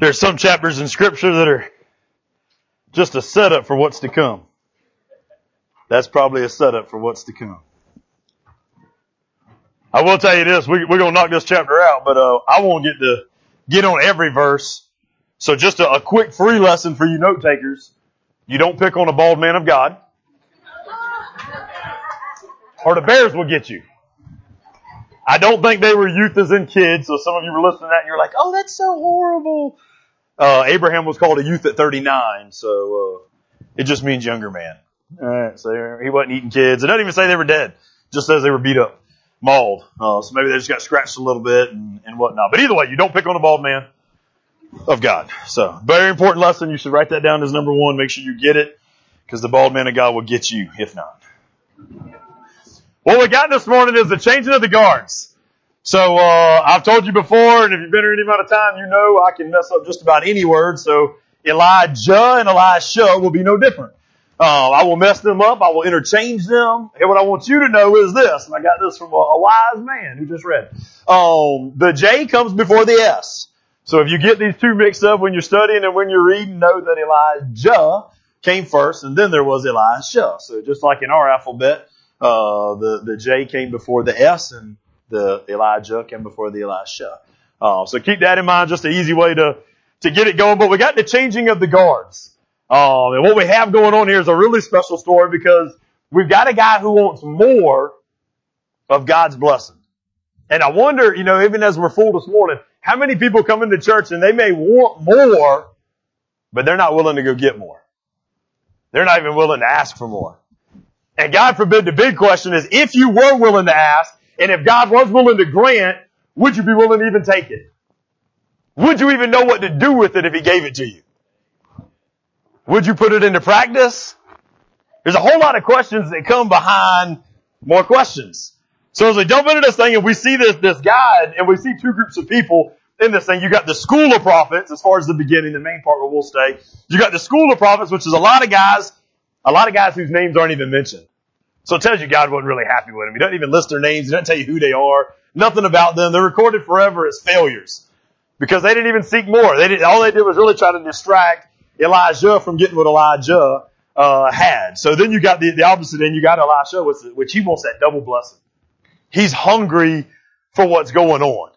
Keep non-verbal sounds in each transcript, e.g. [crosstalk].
There's some chapters in scripture that are just a setup for what's to come. That's probably a setup for what's to come. I will tell you this, we, we're going to knock this chapter out, but uh, I won't get to get on every verse. So just a, a quick free lesson for you note takers. You don't pick on a bald man of God. Or the bears will get you. I don't think they were youth as in kids, so some of you were listening to that and you're like, oh, that's so horrible. Uh, Abraham was called a youth at 39, so uh, it just means younger man. All right, so he wasn't eating kids. It doesn't even say they were dead; just says they were beat up, mauled. Uh, so maybe they just got scratched a little bit and, and whatnot. But either way, you don't pick on a bald man of God. So very important lesson. You should write that down as number one. Make sure you get it, because the bald man of God will get you if not. What we got this morning is the changing of the guards. So uh, I've told you before, and if you've been here any amount of time, you know I can mess up just about any word. So Elijah and Elisha will be no different. Uh, I will mess them up. I will interchange them. And what I want you to know is this, and I got this from a, a wise man who just read. Um, the J comes before the S. So if you get these two mixed up when you're studying and when you're reading, know that Elijah came first, and then there was Elisha. So just like in our alphabet, uh, the the J came before the S, and the Elijah came before the Elisha. Uh, so keep that in mind, just an easy way to, to get it going. But we got the changing of the guards. Um, and what we have going on here is a really special story because we've got a guy who wants more of God's blessing. And I wonder, you know, even as we're full this morning, how many people come into church and they may want more, but they're not willing to go get more. They're not even willing to ask for more. And God forbid the big question is, if you were willing to ask, and if God was willing to grant, would you be willing to even take it? Would you even know what to do with it if He gave it to you? Would you put it into practice? There's a whole lot of questions that come behind more questions. So as we jump into this thing and we see this, this guide and we see two groups of people in this thing, you got the school of prophets as far as the beginning, the main part where we'll stay. You got the school of prophets, which is a lot of guys, a lot of guys whose names aren't even mentioned. So it tells you God wasn't really happy with them. He doesn't even list their names. He doesn't tell you who they are. Nothing about them. They're recorded forever as failures because they didn't even seek more. They did all they did was really try to distract Elijah from getting what Elijah uh, had. So then you got the, the opposite. Then you got Elisha, which, which he wants that double blessing. He's hungry for what's going on.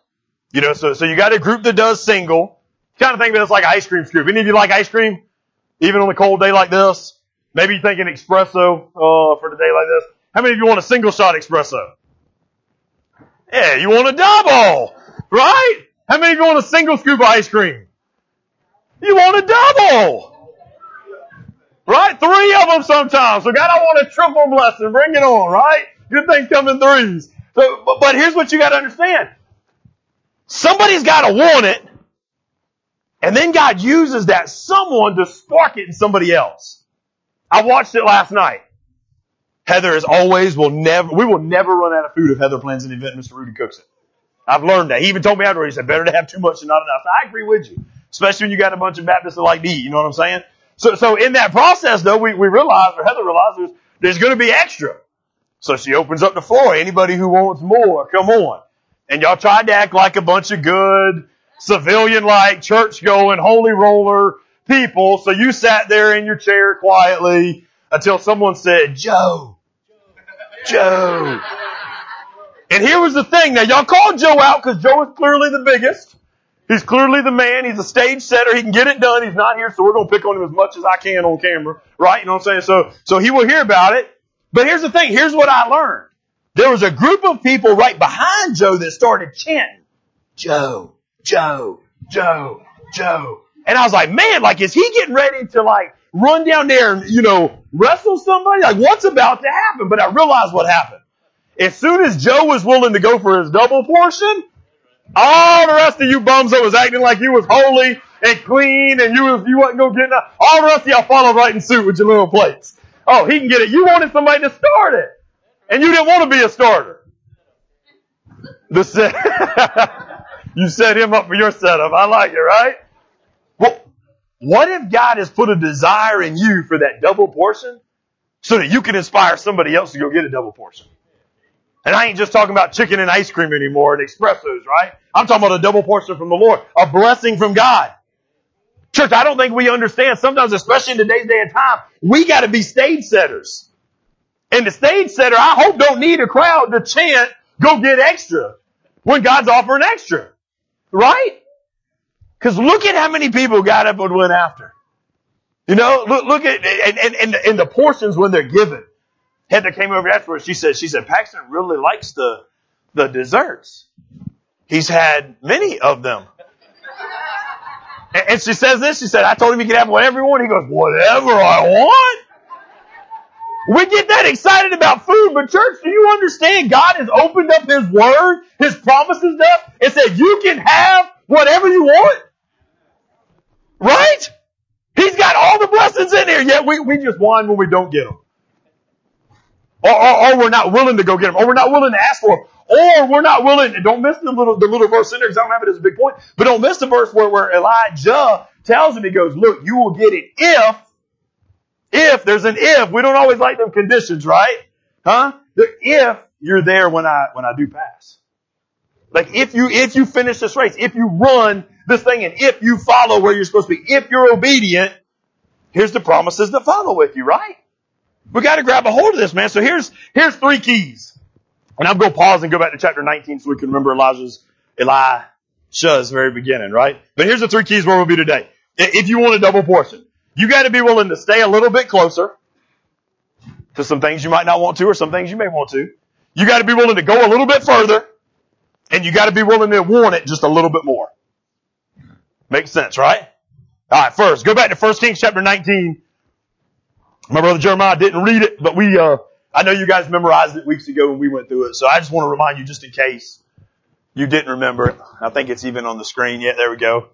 You know, so so you got a group that does single. Kind of think that it's like ice cream scoop. Any of you like ice cream? Even on a cold day like this? Maybe you're thinking espresso uh, for the day like this. How many of you want a single shot espresso? Yeah, you want a double, right? How many of you want a single scoop of ice cream? You want a double, right? Three of them sometimes. So God, I want a triple blessing. Bring it on, right? Good things come in threes. So, but, but here's what you got to understand. Somebody's got to want it, and then God uses that someone to spark it in somebody else. I watched it last night. Heather is always will never we will never run out of food if Heather plans an event Mr. Rudy cooks it. I've learned that. He even told me afterwards, he said, better to have too much than not enough. I agree with you. Especially when you got a bunch of Baptists that like to eat, you know what I'm saying? So so in that process though, we, we realized, or Heather realized there's, there's gonna be extra. So she opens up the floor. Anybody who wants more, come on. And y'all tried to act like a bunch of good, civilian like, church going, holy roller, people, so you sat there in your chair quietly until someone said, Joe, Joe. And here was the thing. Now y'all called Joe out because Joe is clearly the biggest. He's clearly the man. He's a stage setter. He can get it done. He's not here, so we're going to pick on him as much as I can on camera. Right? You know what I'm saying? So, so he will hear about it. But here's the thing. Here's what I learned. There was a group of people right behind Joe that started chanting, Joe, Joe, Joe, Joe. And I was like, man, like, is he getting ready to like run down there and, you know, wrestle somebody? Like, what's about to happen? But I realized what happened. As soon as Joe was willing to go for his double portion, all the rest of you bums that was acting like you was holy and clean and you was, you wasn't gonna get enough, all the rest of y'all followed right in suit with your little plates. Oh, he can get it. You wanted somebody to start it. And you didn't want to be a starter. The set, [laughs] you set him up for your setup. I like it, right? Well, what if God has put a desire in you for that double portion so that you can inspire somebody else to go get a double portion? And I ain't just talking about chicken and ice cream anymore and espressos, right? I'm talking about a double portion from the Lord, a blessing from God. Church, I don't think we understand sometimes, especially in today's day and time, we gotta be stage setters. And the stage setter, I hope don't need a crowd to chant, go get extra when God's offering extra. Right? Cause look at how many people got up and went after. You know, look, look at, and, and, and, and the portions when they're given. Heather came over afterwards. She said, she said, Paxton really likes the, the desserts. He's had many of them. And she says this, she said, I told him he could have whatever he wanted. He goes, whatever I want? We get that excited about food, but church, do you understand God has opened up His Word, His promises up, and said you can have whatever you want? Right? He's got all the blessings in here, yet we, we just whine when we don't get them. Or, or, or, we're not willing to go get them, or we're not willing to ask for them, or we're not willing, don't miss the little, the little verse in there because I don't have it as a big point, but don't miss the verse where, where Elijah tells him, he goes, look, you will get it if, if, there's an if, we don't always like them conditions, right? Huh? The if you're there when I, when I do pass. Like if you, if you finish this race, if you run this thing and if you follow where you're supposed to be, if you're obedient, here's the promises that follow with you, right? We gotta grab a hold of this, man. So here's, here's three keys. And I'm going to pause and go back to chapter 19 so we can remember Elijah's, Elisha's very beginning, right? But here's the three keys where we'll be today. If you want a double portion, you gotta be willing to stay a little bit closer to some things you might not want to or some things you may want to. You gotta be willing to go a little bit further and you gotta be willing to want it just a little bit more. Makes sense, right? Alright, first, go back to 1 Kings chapter 19. My brother Jeremiah didn't read it, but we, uh, I know you guys memorized it weeks ago when we went through it, so I just want to remind you just in case you didn't remember it. I think it's even on the screen. Yeah, there we go.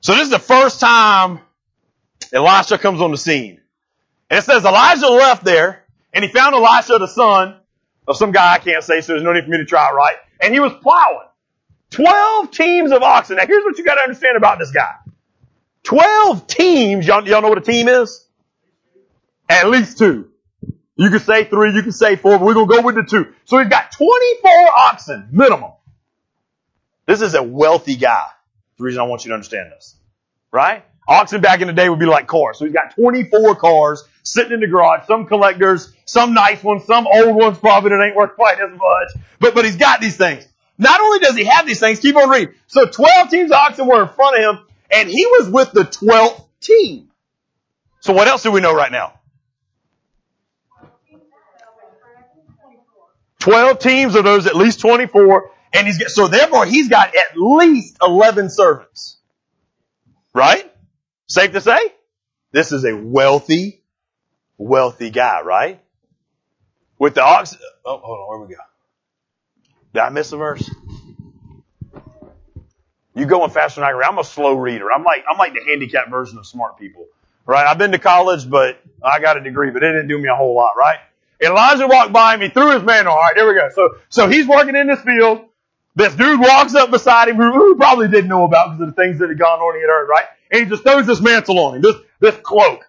So this is the first time Elisha comes on the scene. And it says Elijah left there and he found Elisha, the son of some guy I can't say, so there's no need for me to try right. And he was plowing. Twelve teams of oxen. Now here's what you gotta understand about this guy. Twelve teams, y'all, y'all know what a team is? At least two. You can say three, you can say four, but we're gonna go with the two. So he's got 24 oxen, minimum. This is a wealthy guy. The reason I want you to understand this. Right? Oxen back in the day would be like cars. So he's got 24 cars sitting in the garage, some collectors, some nice ones, some old ones probably that ain't worth quite as much. But, but he's got these things. Not only does he have these things, keep on reading. So 12 teams of oxen were in front of him and he was with the 12th team. So what else do we know right now? 12 teams of those, at least 24. And he's, so therefore he's got at least 11 servants. Right? Safe to say? This is a wealthy, wealthy guy, right? With the ox, oh, hold on, where we go? Did I miss a verse? You going faster than I read. I'm a slow reader. I'm like, I'm like the handicapped version of smart people. Right? I've been to college, but I got a degree, but it didn't do me a whole lot, right? Elijah walked by him. He threw his mantle. All right, here we go. So, so he's working in this field. This dude walks up beside him, who, who probably didn't know about because of the things that had gone on he had heard, right? And he just throws this mantle on him, this, this cloak,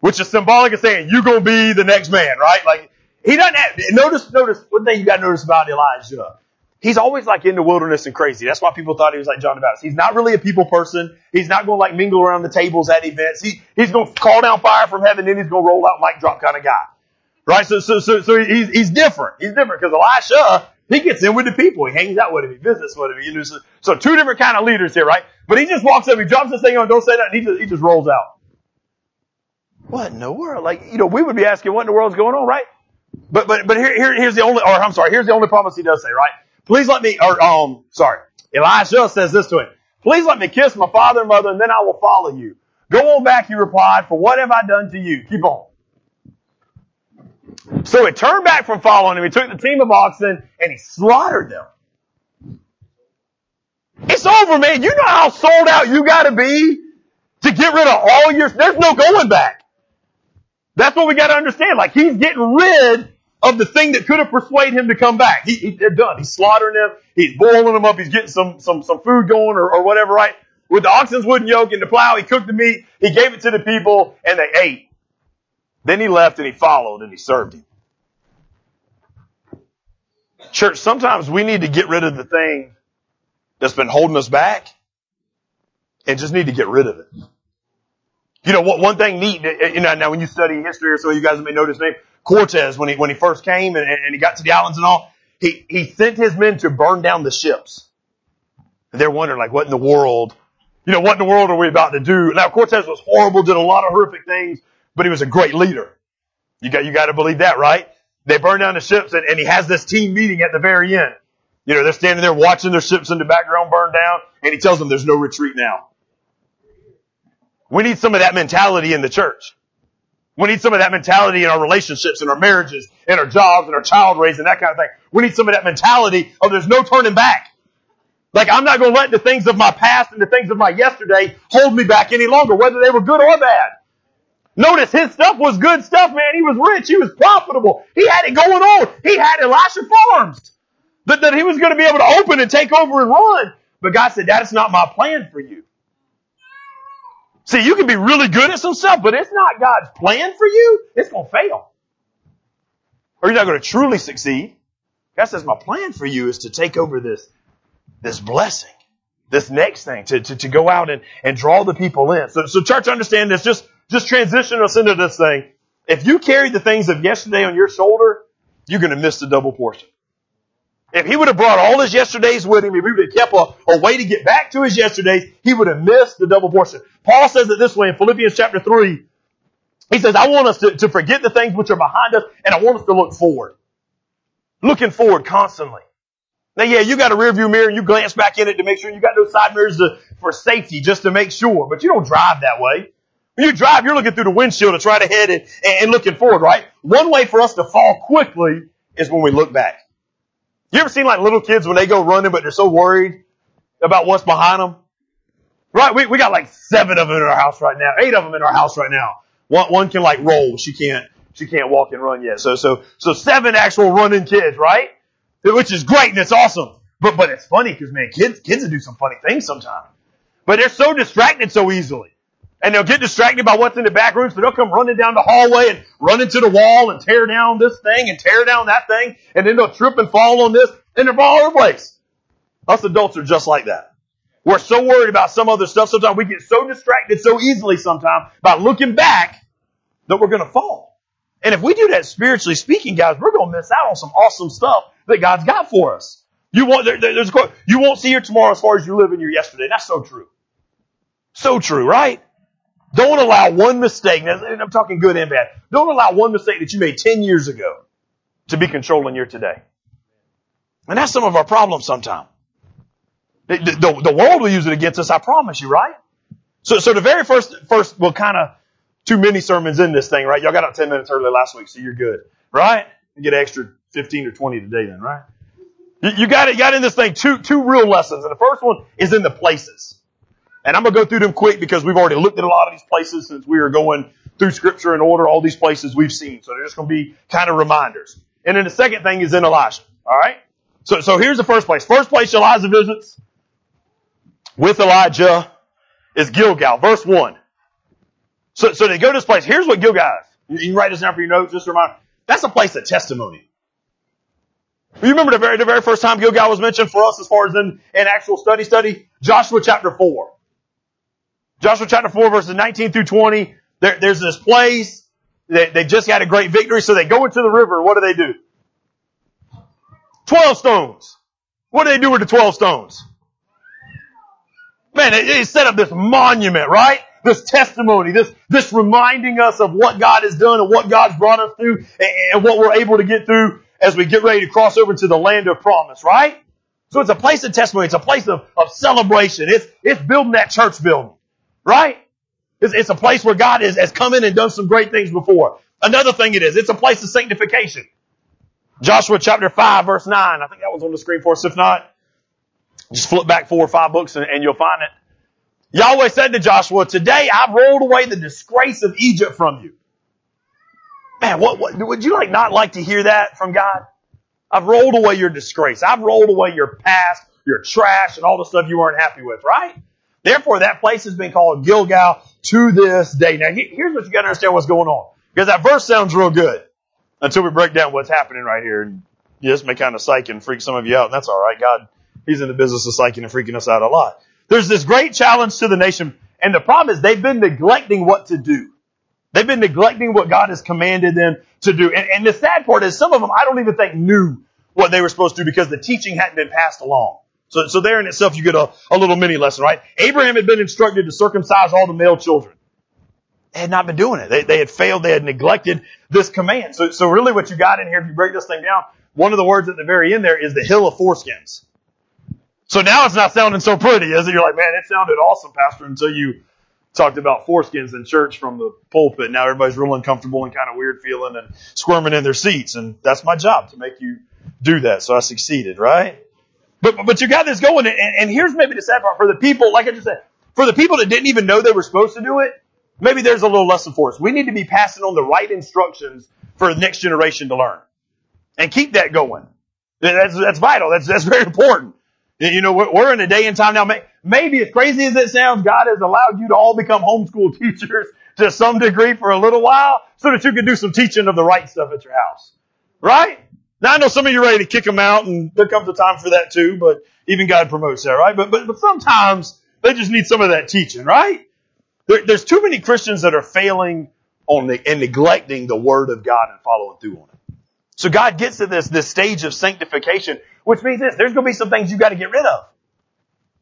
which is symbolic of saying, you're gonna be the next man, right? Like, he doesn't have, notice, notice, one thing you gotta notice about Elijah. He's always like in the wilderness and crazy. That's why people thought he was like John the Baptist. He's not really a people person. He's not to like mingle around the tables at events. He, he's to call down fire from heaven, then he's to roll out mic drop kind of guy. Right? So, so, so, so he's, he's different. He's different because Elisha, he gets in with the people. He hangs out with them. He visits with them. You know, so, so two different kind of leaders here, right? But he just walks up, he drops this thing on, don't say that, he just, he just rolls out. What in the world? Like, you know, we would be asking what in the world's going on, right? But, but, but here, here, here's the only, or I'm sorry, here's the only promise he does say, right? Please let me, or, um, sorry. Elisha says this to him. Please let me kiss my father and mother and then I will follow you. Go on back, he replied, for what have I done to you? Keep on. So he turned back from following him. He took the team of oxen and he slaughtered them. It's over, man. You know how sold out you gotta be to get rid of all your, there's no going back. That's what we gotta understand. Like he's getting rid of the thing that could have persuaded him to come back. He, he, they're done. He's slaughtering them. He's boiling them up. He's getting some, some, some food going or, or whatever, right? With the oxen's wooden yoke and the plow, he cooked the meat. He gave it to the people and they ate. Then he left and he followed and he served him. Church, sometimes we need to get rid of the thing that's been holding us back and just need to get rid of it. You know, what one thing neat, eh, eh, you know, now when you study history or so, you guys may know his name, Cortez, when he, when he first came and, and he got to the islands and all, he, he sent his men to burn down the ships. And they're wondering, like, what in the world, you know, what in the world are we about to do? Now, Cortez was horrible, did a lot of horrific things, but he was a great leader. You got, you got to believe that, right? They burn down the ships and, and he has this team meeting at the very end. You know, they're standing there watching their ships in the background burn down and he tells them there's no retreat now. We need some of that mentality in the church. We need some of that mentality in our relationships, in our marriages, in our jobs, in our child raising, that kind of thing. We need some of that mentality of there's no turning back. Like I'm not going to let the things of my past and the things of my yesterday hold me back any longer, whether they were good or bad. Notice his stuff was good stuff, man. He was rich. He was profitable. He had it going on. He had Elisha Farms that, that he was going to be able to open and take over and run. But God said, that is not my plan for you. See, you can be really good at some stuff, but it's not God's plan for you. It's going to fail. Or you're not going to truly succeed. God says, my plan for you is to take over this, this blessing, this next thing, to, to, to go out and, and draw the people in. So, so church, understand this. Just, just transition us into this thing. If you carry the things of yesterday on your shoulder, you're going to miss the double portion. If he would have brought all his yesterdays with him, if he would have kept a, a way to get back to his yesterdays, he would have missed the double portion. Paul says it this way in Philippians chapter 3. He says, I want us to, to forget the things which are behind us and I want us to look forward. Looking forward constantly. Now, yeah, you got a rear view mirror and you glance back in it to make sure you got those side mirrors to, for safety, just to make sure. But you don't drive that way. When you drive, you're looking through the windshield to right ahead and, and looking forward, right? One way for us to fall quickly is when we look back. You ever seen like little kids when they go running, but they're so worried about what's behind them? Right? We, we got like seven of them in our house right now, eight of them in our house right now. One, one can like roll. She can't, she can't walk and run yet. So, so, so seven actual running kids, right? Which is great and it's awesome. But, but it's funny because man, kids, kids do some funny things sometimes. But they're so distracted so easily. And they'll get distracted by what's in the back room, so they'll come running down the hallway and run into the wall and tear down this thing and tear down that thing, and then they'll trip and fall on this, and they're all over the place. Us adults are just like that. We're so worried about some other stuff, sometimes we get so distracted so easily sometimes by looking back that we're gonna fall. And if we do that spiritually speaking, guys, we're gonna miss out on some awesome stuff that God's got for us. You won't, there, there's a quote, you won't see your tomorrow as far as you live in your yesterday. That's so true. So true, right? Don't allow one mistake, and I'm talking good and bad, don't allow one mistake that you made 10 years ago to be controlling your today. And that's some of our problems sometimes. The, the, the, world will use it against us, I promise you, right? So, so the very first, first, well, kind of too many sermons in this thing, right? Y'all got out 10 minutes early last week, so you're good, right? You get extra 15 or 20 today then, right? You, you got it, got in this thing two, two real lessons. And the first one is in the places. And I'm going to go through them quick because we've already looked at a lot of these places since we are going through scripture in order, all these places we've seen. So they're just going to be kind of reminders. And then the second thing is in Elisha. All right. So, so here's the first place. First place Elijah visits with Elijah is Gilgal. Verse one. So, so they go to this place. Here's what Gilgal is. You can write this down for your notes. Just a reminder. That's a place of testimony. You remember the very, the very first time Gilgal was mentioned for us as far as in an actual study study? Joshua chapter 4. Joshua chapter 4 verses 19 through 20. There, there's this place. They, they just had a great victory, so they go into the river. What do they do? Twelve stones. What do they do with the twelve stones? Man, they, they set up this monument, right? This testimony, this, this reminding us of what God has done and what God's brought us through and, and what we're able to get through as we get ready to cross over to the land of promise, right? So it's a place of testimony. It's a place of, of celebration. It's, it's building that church building. Right? It's, it's a place where God has, has come in and done some great things before. Another thing it is, it's a place of sanctification. Joshua chapter 5 verse 9. I think that was on the screen for us. If not, just flip back four or five books and, and you'll find it. Yahweh said to Joshua, today I've rolled away the disgrace of Egypt from you. Man, what, what, would you like not like to hear that from God? I've rolled away your disgrace. I've rolled away your past, your trash, and all the stuff you weren't happy with, right? Therefore, that place has been called Gilgal to this day. Now, here's what you got to understand what's going on. Because that verse sounds real good until we break down what's happening right here. And this may kind of psych and freak some of you out, and that's all right. God, He's in the business of psyching and freaking us out a lot. there's this great challenge to the nation. And the problem is they've been neglecting what to do. They've been neglecting what God has commanded them to do. And, and the sad part is some of them I don't even think knew what they were supposed to do because the teaching hadn't been passed along. So, so there in itself you get a, a little mini lesson, right? Abraham had been instructed to circumcise all the male children. They had not been doing it. They, they had failed. They had neglected this command. So, so really what you got in here, if you break this thing down, one of the words at the very end there is the hill of foreskins. So now it's not sounding so pretty, is it? You're like, man, it sounded awesome, Pastor, until you talked about foreskins in church from the pulpit. Now everybody's real uncomfortable and kind of weird feeling and squirming in their seats. And that's my job to make you do that. So I succeeded, right? But, but you got this going. And, and here's maybe the sad part for the people, like I just said, for the people that didn't even know they were supposed to do it, maybe there's a little lesson for us. We need to be passing on the right instructions for the next generation to learn and keep that going. That's, that's vital. That's, that's very important. You know, we're in a day and time now. Maybe as crazy as it sounds, God has allowed you to all become homeschool [laughs] teachers to some degree for a little while so that you can do some teaching of the right stuff at your house. Right? Now I know some of you are ready to kick them out and there comes a time for that too, but even God promotes that, right? But, but, but sometimes they just need some of that teaching, right? There, there's too many Christians that are failing on the, and neglecting the Word of God and following through on it. So God gets to this, this stage of sanctification which means this, there's going to be some things you got to get rid of.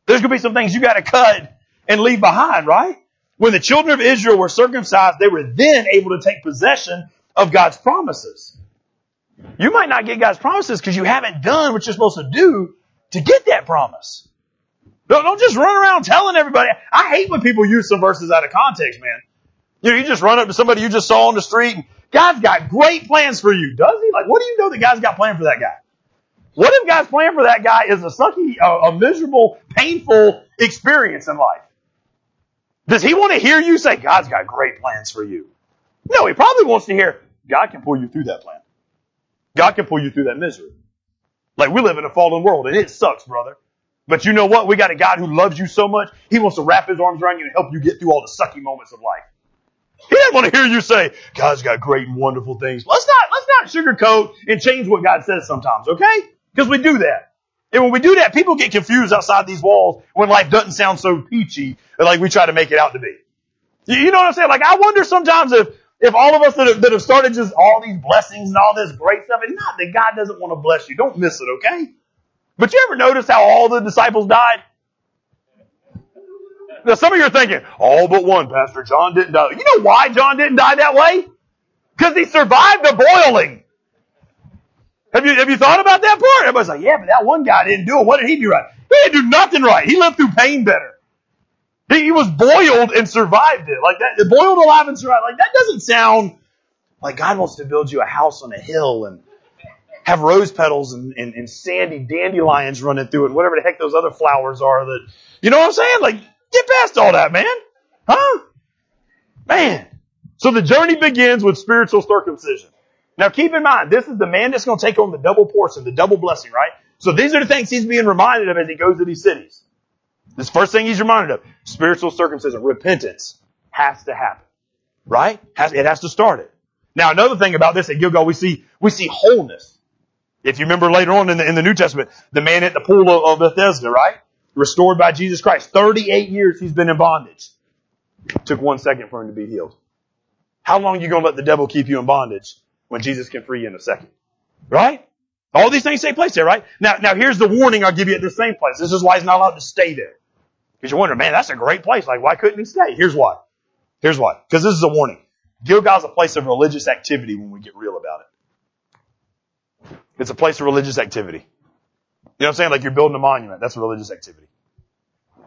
There's going to be some things you got to cut and leave behind, right? When the children of Israel were circumcised, they were then able to take possession of God's promises. You might not get God's promises because you haven't done what you're supposed to do to get that promise. Don't, don't just run around telling everybody. I hate when people use some verses out of context, man. You know, you just run up to somebody you just saw on the street and God's got great plans for you. Does he? Like, what do you know that God's got planned for that guy? What if God's plan for that guy is a sucky, a, a miserable, painful experience in life? Does he want to hear you say, God's got great plans for you? No, he probably wants to hear, God can pull you through that plan. God can pull you through that misery. Like we live in a fallen world and it sucks, brother. But you know what? We got a God who loves you so much, he wants to wrap his arms around you and help you get through all the sucky moments of life. He doesn't want to hear you say, God's got great and wonderful things. Let's not, let's not sugarcoat and change what God says sometimes, okay? Because we do that. And when we do that, people get confused outside these walls when life doesn't sound so peachy like we try to make it out to be. You know what I'm saying? Like I wonder sometimes if, if all of us that have, that have started just all these blessings and all this great stuff, and not that God doesn't want to bless you. Don't miss it, okay? But you ever notice how all the disciples died? Now some of you are thinking, all but one, Pastor John didn't die. You know why John didn't die that way? Because he survived the boiling. Have you, have you thought about that part? Everybody's like, yeah, but that one guy didn't do it. What did he do right? He didn't do nothing right. He lived through pain better. He, was boiled and survived it. Like that, boiled alive and survived. Like that doesn't sound like God wants to build you a house on a hill and have rose petals and, and, and sandy dandelions running through it, whatever the heck those other flowers are that, you know what I'm saying? Like, get past all that, man. Huh? Man. So the journey begins with spiritual circumcision. Now keep in mind, this is the man that's going to take on the double portion, the double blessing, right? So these are the things he's being reminded of as he goes to these cities. This first thing he's reminded of, spiritual circumcision, repentance has to happen, right? it has to start it. Now another thing about this at Gilgal, we see, we see wholeness. If you remember later on in the, in the New Testament, the man at the pool of, of Bethesda, right? Restored by Jesus Christ. 38 years he's been in bondage. Took one second for him to be healed. How long are you going to let the devil keep you in bondage? when Jesus can free you in a second. Right? All these things take place there, right? Now, now here's the warning I'll give you at the same place. This is why he's not allowed to stay there. Because you're wondering, man, that's a great place. Like, why couldn't he stay? Here's why. Here's why. Because this is a warning. Gilgal's a place of religious activity when we get real about it. It's a place of religious activity. You know what I'm saying? Like you're building a monument. That's a religious activity.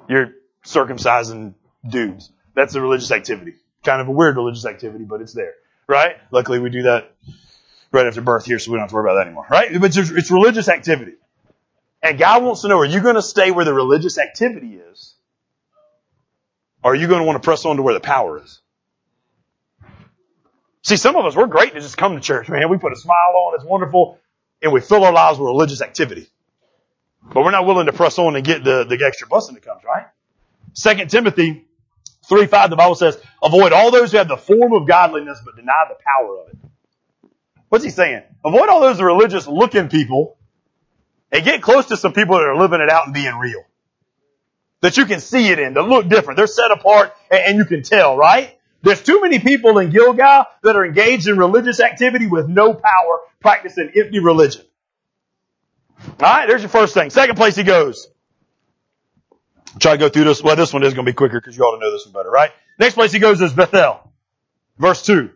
You're circumcising dudes. That's a religious activity. Kind of a weird religious activity, but it's there right? Luckily we do that right after birth here, so we don't have to worry about that anymore, right? But it's, it's religious activity. And God wants to know, are you going to stay where the religious activity is? Or are you going to want to press on to where the power is? See, some of us, we're great to just come to church, man. We put a smile on, it's wonderful, and we fill our lives with religious activity. But we're not willing to press on and get the, the extra blessing that comes, right? Second Timothy 3 5, the Bible says, avoid all those who have the form of godliness but deny the power of it. What's he saying? Avoid all those religious looking people and get close to some people that are living it out and being real. That you can see it in, that look different. They're set apart and, you can tell, right? There's too many people in Gilgal that are engaged in religious activity with no power, practicing empty religion. Alright, there's your first thing. Second place he goes. Try to go through this. Well, this one is going to be quicker because you ought to know this one better, right? Next place he goes is Bethel. Verse 2.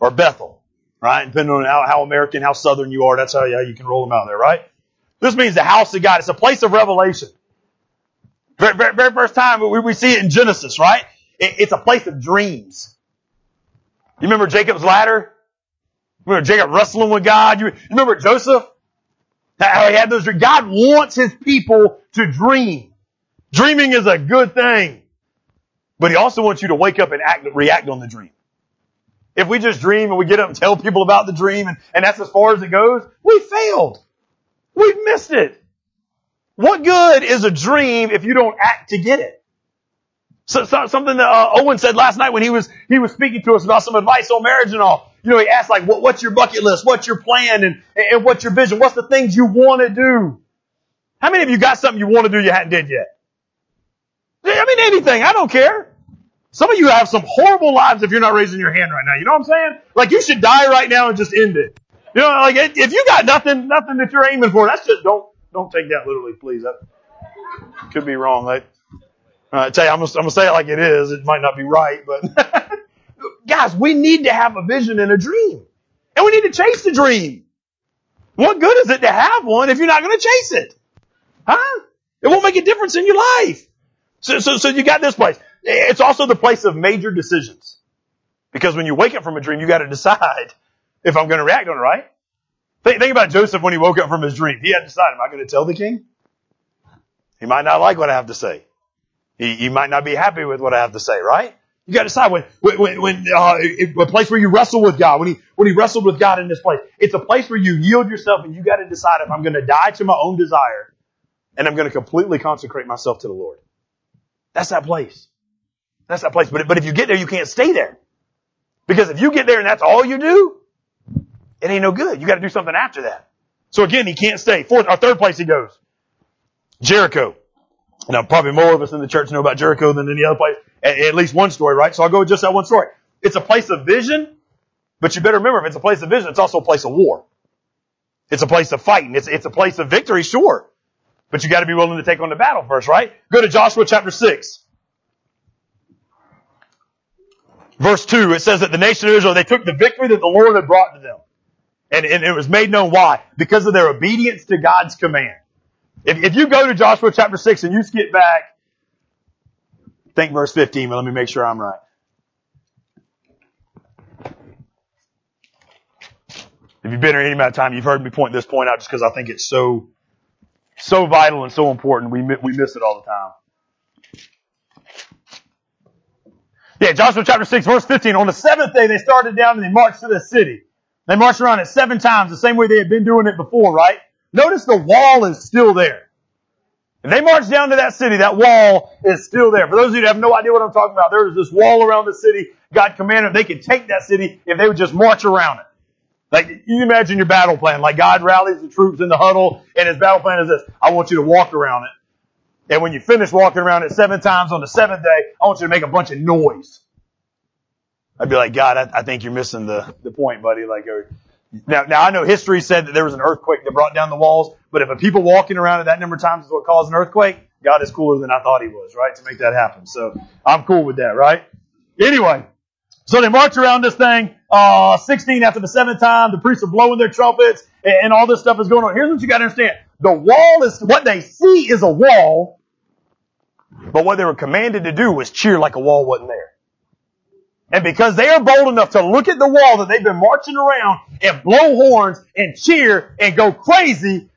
Or Bethel. Right? Depending on how, how American, how southern you are, that's how, how you can roll them out there, right? This means the house of God. It's a place of revelation. Very, very, first time we, we see it in Genesis, right? It, it's a place of dreams. You remember Jacob's ladder? Remember Jacob wrestling with God? You, you remember Joseph? How he had those dreams? God wants his people to dream. Dreaming is a good thing. But he also wants you to wake up and act, react on the dream. If we just dream and we get up and tell people about the dream and, and that's as far as it goes, we failed. We've missed it. What good is a dream if you don't act to get it? So, so, something that uh, Owen said last night when he was he was speaking to us about some advice on marriage and all. You know, he asked like, what, "What's your bucket list? What's your plan? And, and what's your vision? What's the things you want to do?" How many of you got something you want to do you hadn't did yet? I mean, anything. I don't care. Some of you have some horrible lives if you're not raising your hand right now. You know what I'm saying? Like you should die right now and just end it. You know, like if you got nothing, nothing that you're aiming for, that's just don't don't take that literally, please. That could be wrong. I, I uh, tell you, I'm gonna, I'm gonna say it like it is. It might not be right, but [laughs] guys, we need to have a vision and a dream, and we need to chase the dream. What good is it to have one if you're not to chase it? Huh? It won't make a difference in your life. So, so, so you got this place. It's also the place of major decisions. Because when you wake up from a dream, you got to decide if I'm going to react on it, right? Think, think about Joseph when he woke up from his dream. He had to decide, am I going to tell the king? He might not like what I have to say. He, he might not be happy with what I have to say, right? You got to decide when, when, when uh, a place where you wrestle with God. When he, when he wrestled with God in this place, it's a place where you yield yourself and you got to decide if I'm going to die to my own desire and I'm going to completely consecrate myself to the Lord. That's that place. That's that place. But, but if you get there, you can't stay there. Because if you get there and that's all you do, it ain't no good. You got to do something after that. So again, he can't stay. Fourth, or third place he goes. Jericho. Now, probably more of us in the church know about Jericho than any other place. At, least one story, right? So I'll go with just that one story. It's a place of vision, but you better remember, if it's a place of vision, it's also a place of war. It's a place of fighting. It's, it's a place of victory, sure. But you got to be willing to take on the battle first, right? Go to Joshua chapter 6. Verse 2, it says that the nation of Israel, they took the victory that the Lord had brought to them. And, and it was made known why? Because of their obedience to God's command. If, if you go to Joshua chapter 6 and you skip back, think verse 15, but let me make sure I'm right. If you've been here any amount of time, you've heard me point this point out just because I think it's so so vital and so important. We, we miss it all the time. Yeah, Joshua chapter 6 verse 15. On the seventh day they started down and they marched to the city. They marched around it seven times, the same way they had been doing it before, right? Notice the wall is still there. They march down to that city, that wall is still there. For those of you that have no idea what I'm talking about, there is this wall around the city. God commanded they could take that city if they would just march around it. Like, you imagine your battle plan. Like God rallies the troops in the huddle and his battle plan is this. I want you to walk around it. And when you finish walking around it seven times on the seventh day, I want you to make a bunch of noise. I'd be like, God, I, I think you're missing the, the point, buddy. Like, or, now, now I know history said that there was an earthquake that brought down the walls, but if a people walking around it that number of times is what caused an earthquake, God is cooler than I thought he was, right? To make that happen. So I'm cool with that, right? Anyway, so they march around this thing, uh, 16 after the seventh time, the priests are blowing their trumpets, and, and all this stuff is going on. Here's what you gotta understand. The wall is, what they see is a wall, but what they were commanded to do was cheer like a wall wasn't there. And because they are bold enough to look at the wall that they've been marching around and blow horns and cheer and go crazy,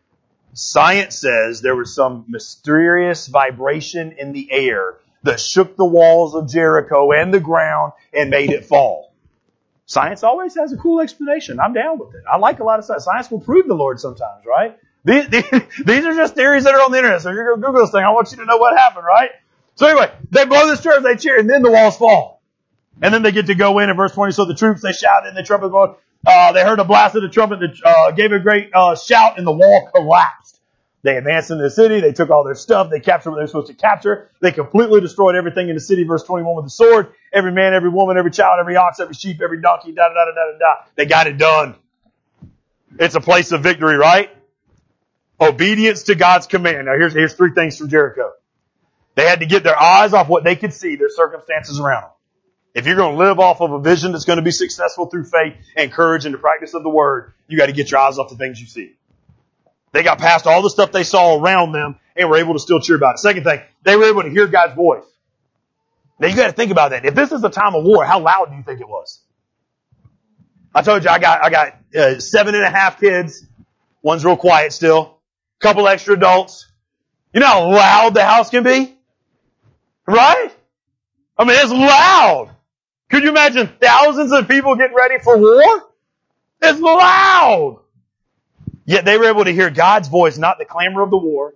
science says there was some mysterious vibration in the air that shook the walls of Jericho and the ground and made it fall. Science always has a cool explanation. I'm down with it. I like a lot of science. Science will prove the Lord sometimes, right? These, [laughs] these, are just theories that are on the internet. So you're going to Google this thing, I want you to know what happened, right? So anyway, they blow this church, they cheer, and then the walls fall. And then they get to go in in verse 20. So the troops, they shouted and the trumpet blew. Uh, they heard a blast of the trumpet that uh, gave a great uh, shout and the wall collapsed. They advanced into the city. They took all their stuff. They captured what they were supposed to capture. They completely destroyed everything in the city. Verse 21 with the sword. Every man, every woman, every child, every ox, every sheep, every donkey, da da da da da da. They got it done. It's a place of victory, right? Obedience to God's command. Now here's, here's three things from Jericho. They had to get their eyes off what they could see, their circumstances around them. If you're going to live off of a vision that's going to be successful through faith and courage and the practice of the word, you got to get your eyes off the things you see. They got past all the stuff they saw around them and were able to still cheer about it. Second thing, they were able to hear God's voice. Now you got to think about that. If this is a time of war, how loud do you think it was? I told you I got I got uh, seven and a half kids. One's real quiet still. Couple extra adults. You know how loud the house can be, right? I mean, it's loud. Could you imagine thousands of people getting ready for war? It's loud. Yet they were able to hear God's voice, not the clamor of the war,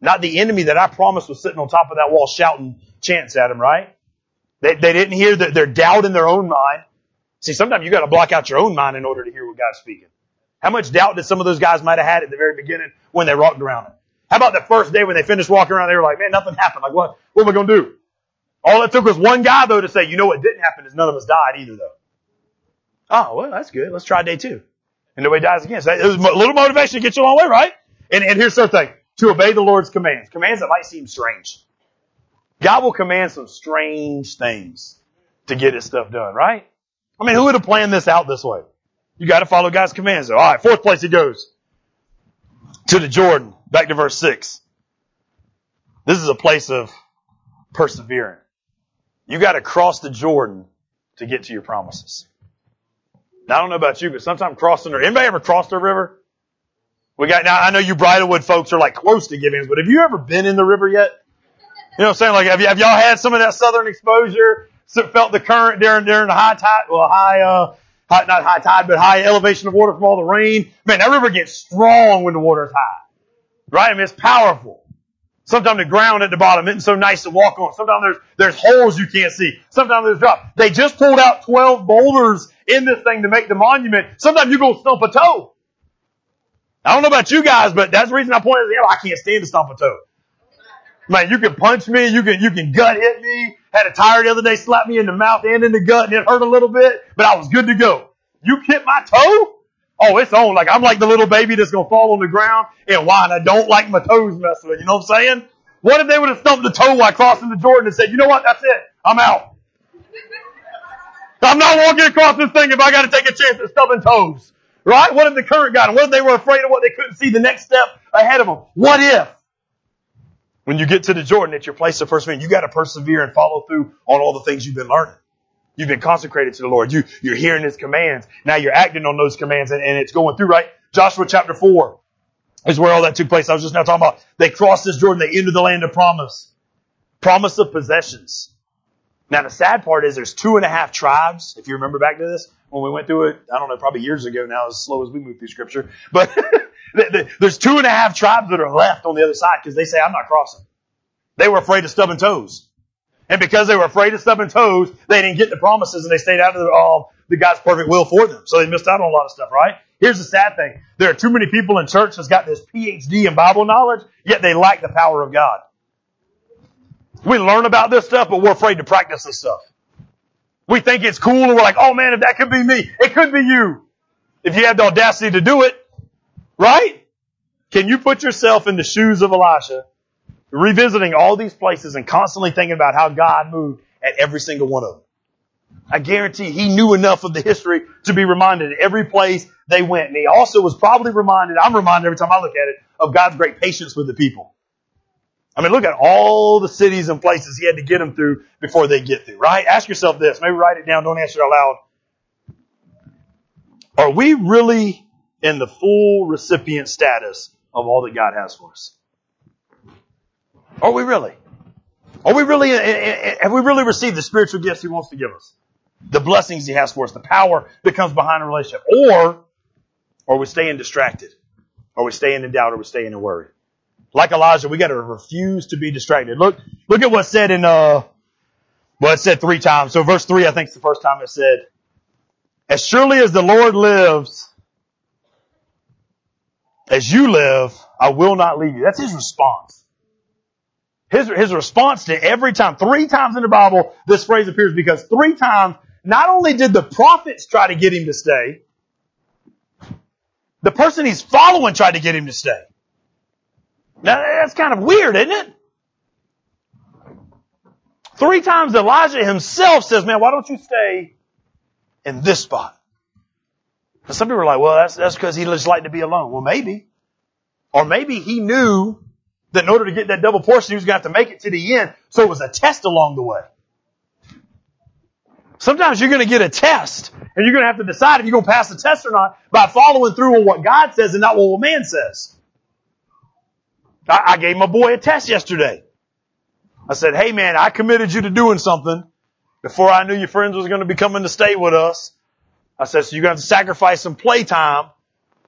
not the enemy that I promised was sitting on top of that wall shouting chants at them, right? They, they didn't hear the, their doubt in their own mind. See, sometimes you gotta block out your own mind in order to hear what God's speaking. How much doubt did some of those guys might have had at the very beginning when they walked around it? How about the first day when they finished walking around, they were like, man, nothing happened. Like what, what am I gonna do? All it took was one guy though to say, you know what didn't happen is none of us died either though. Oh, well, that's good. Let's try day two. And nobody dies again. So it was a little motivation to get you a long way, right? And, and here's the thing. To obey the Lord's commands. Commands that might seem strange. God will command some strange things to get his stuff done, right? I mean, who would have planned this out this way? You gotta follow God's commands. All right, fourth place he goes. To the Jordan. Back to verse six. This is a place of persevering. You gotta cross the Jordan to get to your promises. Now, I don't know about you, but sometimes crossing the, anybody ever crossed a river? We got, now I know you Bridlewood folks are like close to Gibbons, but have you ever been in the river yet? You know what I'm saying? Like, have, you, have y'all had some of that southern exposure? So felt the current during, during the high tide, well, high, uh, high, not high tide, but high elevation of water from all the rain. Man, that river gets strong when the water's high. Right? I mean, it's powerful. Sometimes the ground at the bottom isn't so nice to walk on. Sometimes there's, there's holes you can't see. Sometimes there's drop. They just pulled out 12 boulders in this thing to make the monument. Sometimes you're going to stump a toe. I don't know about you guys, but that's the reason I pointed out, I can't stand to stump a toe. Man, you can punch me, you can, you can gut hit me. Had a tire the other day slap me in the mouth and in the gut and it hurt a little bit, but I was good to go. You hit my toe? Oh, it's on. Like I'm like the little baby that's gonna fall on the ground and whine. I don't like my toes messed with. You know what I'm saying? What if they would have stumped the toe while crossing the Jordan and said, you know what? That's it. I'm out. I'm not walking across this thing if I got to take a chance at stubbing toes. Right? What if the current got them? What if they were afraid of what they couldn't see the next step ahead of them? What if? When you get to the Jordan, it's your place of first meeting. You got to persevere and follow through on all the things you've been learning. You've been consecrated to the Lord. You, you're hearing His commands. Now you're acting on those commands and, and it's going through, right? Joshua chapter 4 is where all that took place. I was just now talking about they crossed this Jordan, they entered the land of promise. Promise of possessions. Now the sad part is there's two and a half tribes. If you remember back to this, when we went through it, I don't know, probably years ago now, as slow as we move through scripture, but [laughs] there's two and a half tribes that are left on the other side because they say, I'm not crossing. They were afraid of stubbing toes. And because they were afraid of stubbing toes, they didn't get the promises and they stayed out of the, all the God's perfect will for them. So they missed out on a lot of stuff, right? Here's the sad thing. There are too many people in church that's got this PhD in Bible knowledge, yet they lack the power of God. We learn about this stuff, but we're afraid to practice this stuff. We think it's cool and we're like, oh man, if that could be me, it could be you. If you have the audacity to do it, right? Can you put yourself in the shoes of Elisha, revisiting all these places and constantly thinking about how God moved at every single one of them? I guarantee he knew enough of the history to be reminded at every place they went. And he also was probably reminded, I'm reminded every time I look at it, of God's great patience with the people. I mean, look at all the cities and places he had to get them through before they get through, right? Ask yourself this. Maybe write it down. Don't answer it out loud. Are we really in the full recipient status of all that God has for us? Are we really? Are we really, eh, eh, eh, have we really received the spiritual gifts he wants to give us? The blessings he has for us, the power that comes behind a relationship? Or are we staying distracted? Are we staying in doubt? Or are we staying in worry? Like Elijah, we got to refuse to be distracted. Look, look at what's said in, uh, well, it said three times. So verse three, I think is the first time it said, as surely as the Lord lives, as you live, I will not leave you. That's his response. His, his response to every time, three times in the Bible, this phrase appears because three times, not only did the prophets try to get him to stay, the person he's following tried to get him to stay. Now, that's kind of weird, isn't it? Three times Elijah himself says, man, why don't you stay in this spot? And some people are like, well, that's, that's because he just liked to be alone. Well, maybe. Or maybe he knew that in order to get that double portion, he was going to have to make it to the end. So it was a test along the way. Sometimes you're going to get a test and you're going to have to decide if you're going to pass the test or not by following through on what God says and not what a man says. I, I gave my boy a test yesterday. I said, hey man, I committed you to doing something before I knew your friends was going to be coming to stay with us. I said, so you're going to have to sacrifice some playtime.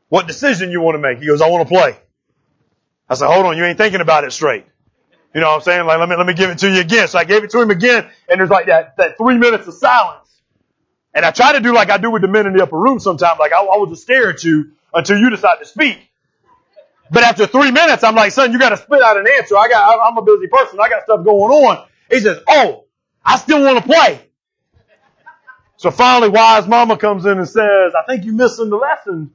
What decision you want to make? He goes, I want to play. I said, hold on, you ain't thinking about it straight. You know what I'm saying? Like, let me, let me give it to you again. So I gave it to him again, and there's like that, that three minutes of silence. And I try to do like I do with the men in the upper room sometimes. Like, I, I will just stare at you until you decide to speak. But after three minutes, I'm like, son, you got to spit out an answer. I got, I'm a busy person. I got stuff going on. He says, oh, I still want to play. So finally, wise mama comes in and says, I think you're missing the lesson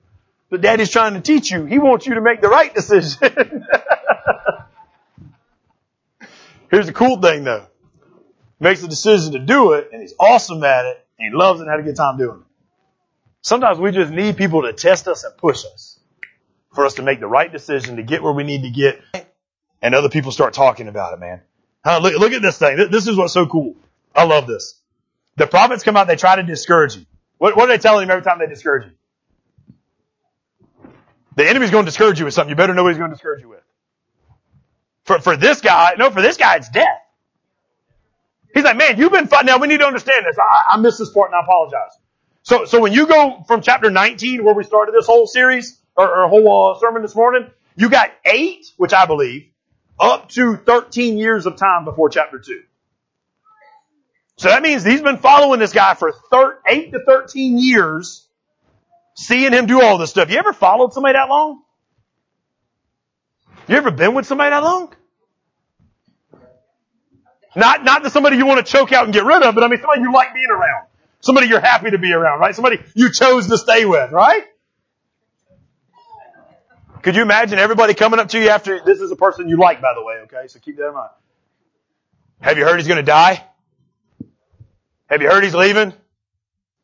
that daddy's trying to teach you. He wants you to make the right decision. [laughs] Here's the cool thing though. Makes the decision to do it and he's awesome at it and he loves it and had a good time doing it. Sometimes we just need people to test us and push us for us to make the right decision to get where we need to get and other people start talking about it, man. Huh, look, look at this thing. This is what's so cool. I love this. The prophets come out, they try to discourage you. What, what are they telling him every time they discourage you? The enemy's going to discourage you with something. You better know what he's going to discourage you with. For, for this guy, no, for this guy, it's death. He's like, man, you've been fighting. Now we need to understand this. I, I missed this part and I apologize. So, so when you go from chapter 19, where we started this whole series, or, or whole uh, sermon this morning, you got eight, which I believe, up to 13 years of time before chapter 2. So that means he's been following this guy for thir- 8 to 13 years seeing him do all this stuff. You ever followed somebody that long? You ever been with somebody that long? Not, not the somebody you want to choke out and get rid of, but I mean somebody you like being around. Somebody you're happy to be around, right? Somebody you chose to stay with, right? Could you imagine everybody coming up to you after, this is a person you like, by the way, okay? So keep that in mind. Have you heard he's going to die? Have you heard he's leaving?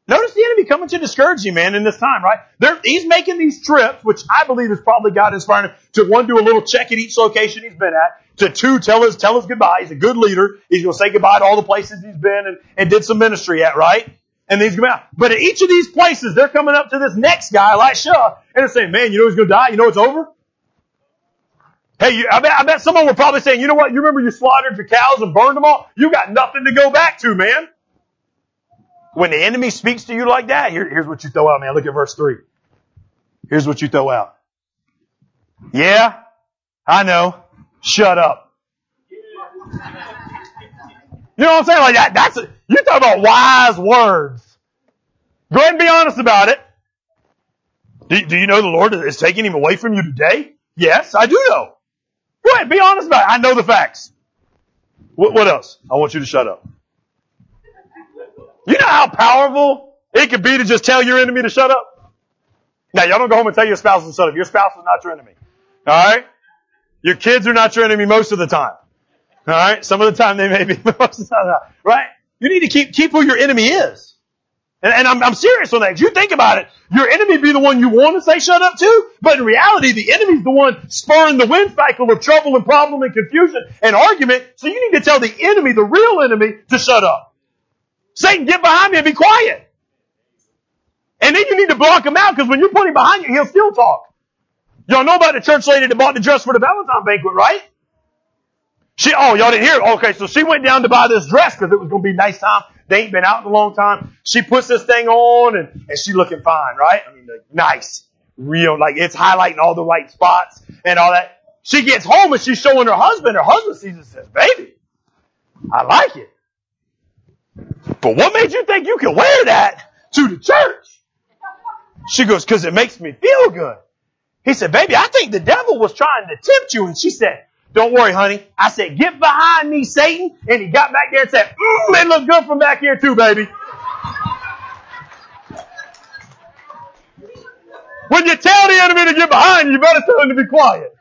Notice the enemy coming to discourage you, man, in this time, right? There, he's making these trips, which I believe is probably God inspiring him to one, do a little check at each location he's been at, to two, tell us, tell us goodbye. He's a good leader. He's going to say goodbye to all the places he's been and, and did some ministry at, right? And he's going out. But at each of these places, they're coming up to this next guy, Elisha, and they're saying, man, you know he's going to die? You know it's over? Hey, you, I bet, I bet someone will probably say, you know what? You remember you slaughtered your cows and burned them all? You got nothing to go back to, man. When the enemy speaks to you like that, here, here's what you throw out, man. Look at verse 3. Here's what you throw out. Yeah, I know. Shut up. You know what I'm saying? Like that, that's, a, you talk about wise words. Go ahead and be honest about it. Do, do you know the Lord is taking him away from you today? Yes, I do know. Go ahead, be honest about it. I know the facts. What, what else? I want you to shut up. You know how powerful it could be to just tell your enemy to shut up? Now, y'all don't go home and tell your spouse to shut up. Your spouse is not your enemy. Alright? Your kids are not your enemy most of the time. Alright? Some of the time they may be, [laughs] most of the time. Right? You need to keep, keep who your enemy is. And, and I'm, I'm serious on that. If you think about it, your enemy be the one you want to say shut up to, but in reality, the enemy's the one spurring the wind cycle of trouble and problem and confusion and argument. So you need to tell the enemy, the real enemy, to shut up. Satan, get behind me and be quiet. And then you need to block him out because when you're putting behind you, he'll still talk. Y'all know about the church lady that bought the dress for the Valentine banquet, right? She, oh, y'all didn't hear it. Okay, so she went down to buy this dress because it was going to be nice time. They ain't been out in a long time. She puts this thing on and, and she looking fine, right? I mean, like, nice. Real, like it's highlighting all the right spots and all that. She gets home and she's showing her husband. Her husband sees it and says, baby, I like it. But what made you think you could wear that to the church? She goes, cause it makes me feel good. He said, baby, I think the devil was trying to tempt you. And she said, don't worry, honey. I said, get behind me, Satan. And he got back there and said, mm, it looks good from back here too, baby. When you tell the enemy to get behind you, you better tell him to be quiet.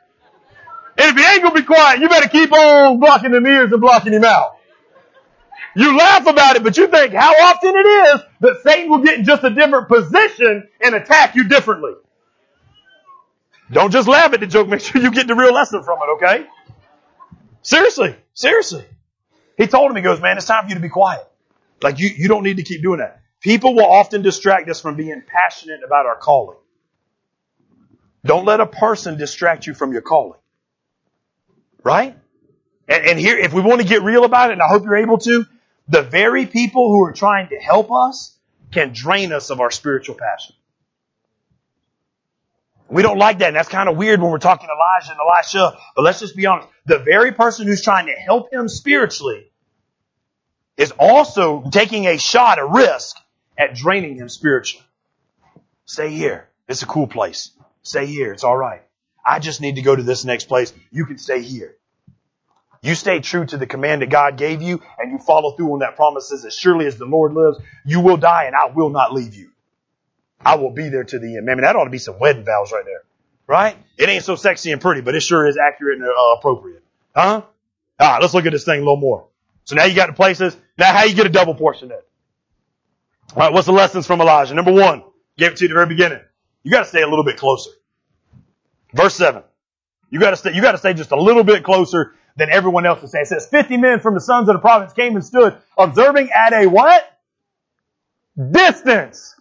And if he ain't gonna be quiet, you better keep on blocking him ears and blocking him out. You laugh about it, but you think how often it is that Satan will get in just a different position and attack you differently. Don't just laugh at the joke. [laughs] Make sure you get the real lesson from it, okay? Seriously, seriously. He told him, he goes, man, it's time for you to be quiet. Like you, you don't need to keep doing that. People will often distract us from being passionate about our calling. Don't let a person distract you from your calling. Right? And, and here, if we want to get real about it, and I hope you're able to, the very people who are trying to help us can drain us of our spiritual passion. We don't like that, and that's kind of weird when we're talking Elijah and Elisha, but let's just be honest. The very person who's trying to help him spiritually is also taking a shot, a risk at draining him spiritually. Stay here. It's a cool place. Stay here. It's alright. I just need to go to this next place. You can stay here. You stay true to the command that God gave you and you follow through on that promise as surely as the Lord lives, you will die and I will not leave you. I will be there to the end. Man, that ought to be some wedding vows right there. Right? It ain't so sexy and pretty, but it sure is accurate and uh, appropriate. Huh? Alright, let's look at this thing a little more. So now you got the places. Now how you get a double portion then? Alright, what's the lessons from Elijah? Number one, gave it to you at the very beginning. You gotta stay a little bit closer. Verse seven. You gotta stay, you gotta stay just a little bit closer than everyone else is saying. It says 50 men from the sons of the province came and stood observing at a what? Distance.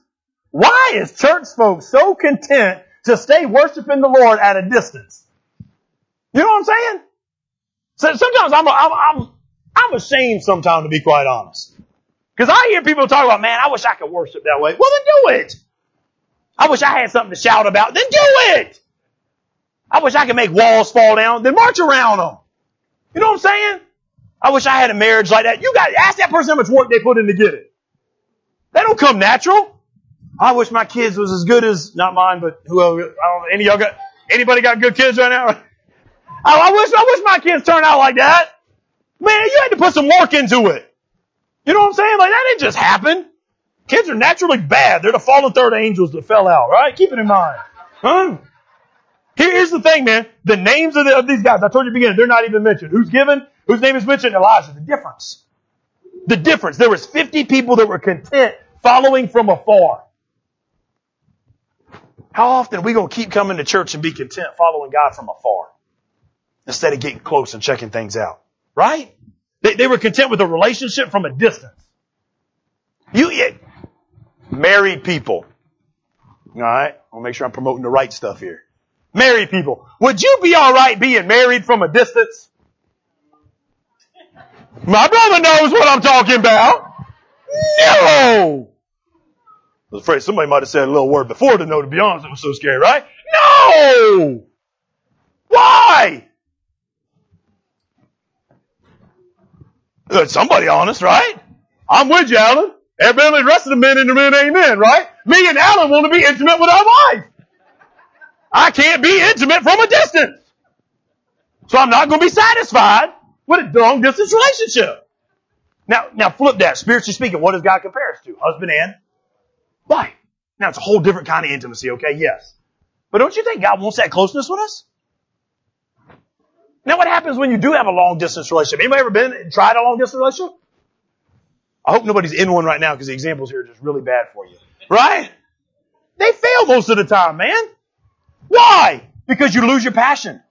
Why is church folks so content to stay worshiping the Lord at a distance? You know what I'm saying? So sometimes I'm, I'm, I'm, I'm ashamed sometimes to be quite honest. Cause I hear people talk about, man, I wish I could worship that way. Well then do it. I wish I had something to shout about. Then do it. I wish I could make walls fall down. Then march around them. You know what I'm saying? I wish I had a marriage like that. You got to ask that person how much work they put in to get it. They don't come natural. I wish my kids was as good as not mine, but whoever. I don't. Any y'all got anybody got good kids right now? [laughs] I, I wish I wish my kids turned out like that. Man, you had to put some work into it. You know what I'm saying? Like that didn't just happen. Kids are naturally bad. They're the fallen third angels that fell out, right? Keep it in mind. Huh? Here's the thing, man. The names of, the, of these guys, I told you at the beginning, they're not even mentioned. Who's given? Whose name is mentioned? Elijah. The difference. The difference. There was 50 people that were content following from afar. How often are we going to keep coming to church and be content following God from afar? Instead of getting close and checking things out. Right? They, they were content with a relationship from a distance. You, it, married people. Alright? I'll make sure I'm promoting the right stuff here. Married people. Would you be alright being married from a distance? My brother knows what I'm talking about. No! I was afraid somebody might have said a little word before to know, to be honest. It was so scary, right? No! Why? Somebody honest, right? I'm with you, Alan. Evidently the rest of the men in the men amen, right? Me and Alan want to be intimate with our wife. I can't be intimate from a distance. So I'm not going to be satisfied with a long distance relationship. Now, now flip that. Spiritually speaking, what does God compare us to? Husband and wife. Now it's a whole different kind of intimacy, okay? Yes. But don't you think God wants that closeness with us? Now what happens when you do have a long distance relationship? Anybody ever been, tried a long distance relationship? I hope nobody's in one right now because the examples here are just really bad for you. Right? They fail most of the time, man. Why? Because you lose your passion.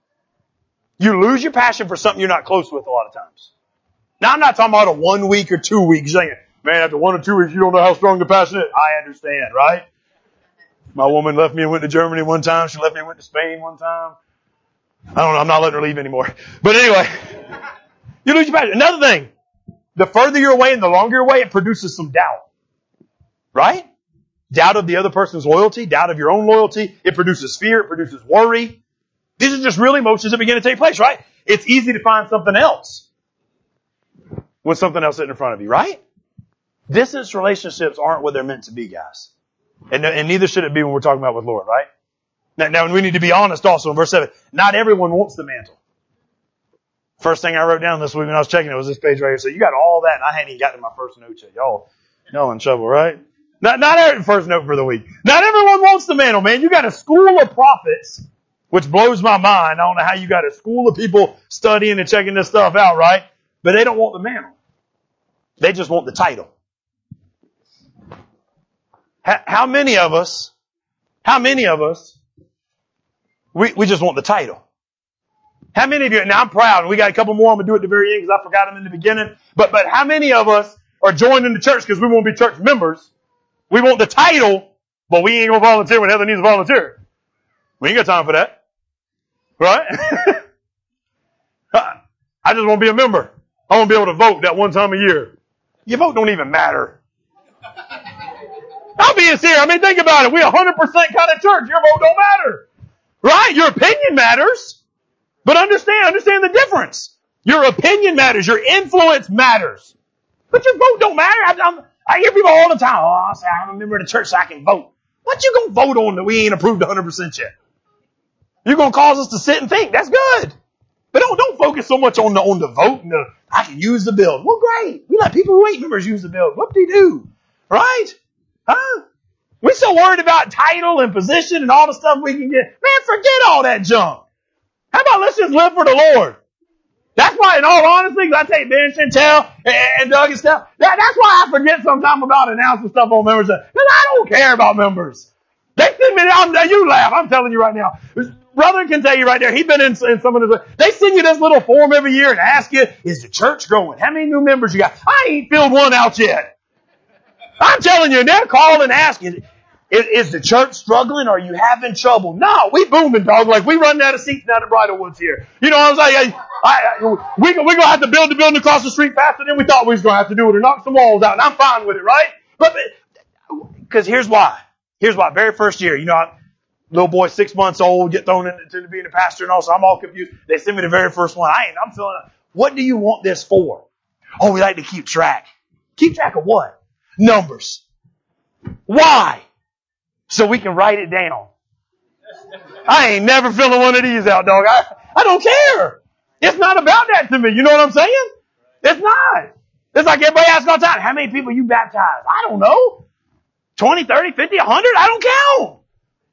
You lose your passion for something you're not close with a lot of times. Now I'm not talking about a one week or two weeks saying, man, after one or two weeks you don't know how strong the passion is. I understand, right? My woman left me and went to Germany one time. She left me and went to Spain one time. I don't know. I'm not letting her leave anymore. But anyway, [laughs] you lose your passion. Another thing, the further you're away and the longer you're away, it produces some doubt. Right? Doubt of the other person's loyalty, doubt of your own loyalty. It produces fear. It produces worry. These are just real emotions that begin to take place, right? It's easy to find something else when something else sitting in front of you, right? Distance relationships aren't what they're meant to be, guys. And, and neither should it be when we're talking about with Lord, right? Now, now we need to be honest also in verse 7. Not everyone wants the mantle. First thing I wrote down this week when I was checking it was this page right here. So you got all that and I hadn't even gotten to my first note yet. Y'all, y'all in trouble, right? Not, not every, first note for the week. Not everyone wants the mantle, man. You got a school of prophets, which blows my mind. I don't know how you got a school of people studying and checking this stuff out, right? But they don't want the mantle. They just want the title. How, how many of us, how many of us, we, we just want the title? How many of you, now I'm proud, we got a couple more, I'm gonna do at the very end because I forgot them in the beginning, but, but how many of us are joining the church because we want to be church members? We want the title, but we ain't gonna volunteer when Heather needs a volunteer. We ain't got time for that. Right? [laughs] I just want to be a member. I want to be able to vote that one time a year. Your vote don't even matter. [laughs] I'm being serious. I mean, think about it. We're 100% kind of church. Your vote don't matter. Right? Your opinion matters. But understand, understand the difference. Your opinion matters. Your influence matters. But your vote don't matter. I, I hear people all the time, oh, I say, I'm a member of the church so I can vote. What you gonna vote on that we ain't approved 100% yet? You're gonna cause us to sit and think. That's good. But don't, don't focus so much on the, on the vote and the, I can use the bill. Well, great. We let people who ain't members use the bill. What do they do? Right? Huh? We're so worried about title and position and all the stuff we can get. Man, forget all that junk. How about let's just live for the Lord? That's why, in all honesty, I take Ben Chantel and Doug and stuff. That, that's why I forget sometimes about announcing stuff on members. Because I don't care about members. They send me, I'm, you laugh, I'm telling you right now. Brother can tell you right there, he's been in, in some of the, they send you this little form every year and ask you, is the church growing? How many new members you got? I ain't filled one out yet. I'm telling you, they're calling and asking, is, is, the church struggling? Are you having trouble? No, we booming, dog. Like we running out of seats down at Bridal Woods here. You know what I'm saying? I, I, we, we're gonna have to build the building across the street faster than we thought we was gonna have to do it or knock some walls out. And I'm fine with it, right? But, cause here's why. Here's why. Very first year, you know, I, little boy, six months old, get thrown into being a pastor and all, so I'm all confused. They send me the very first one. I ain't, I'm feeling, what do you want this for? Oh, we like to keep track. Keep track of what? Numbers. Why? So we can write it down. I ain't never filling one of these out, dog. I, I don't care. It's not about that to me. You know what I'm saying? It's not. It's like everybody asks all the time, how many people you baptized? I don't know. 20, 30, 50, 100? I don't count.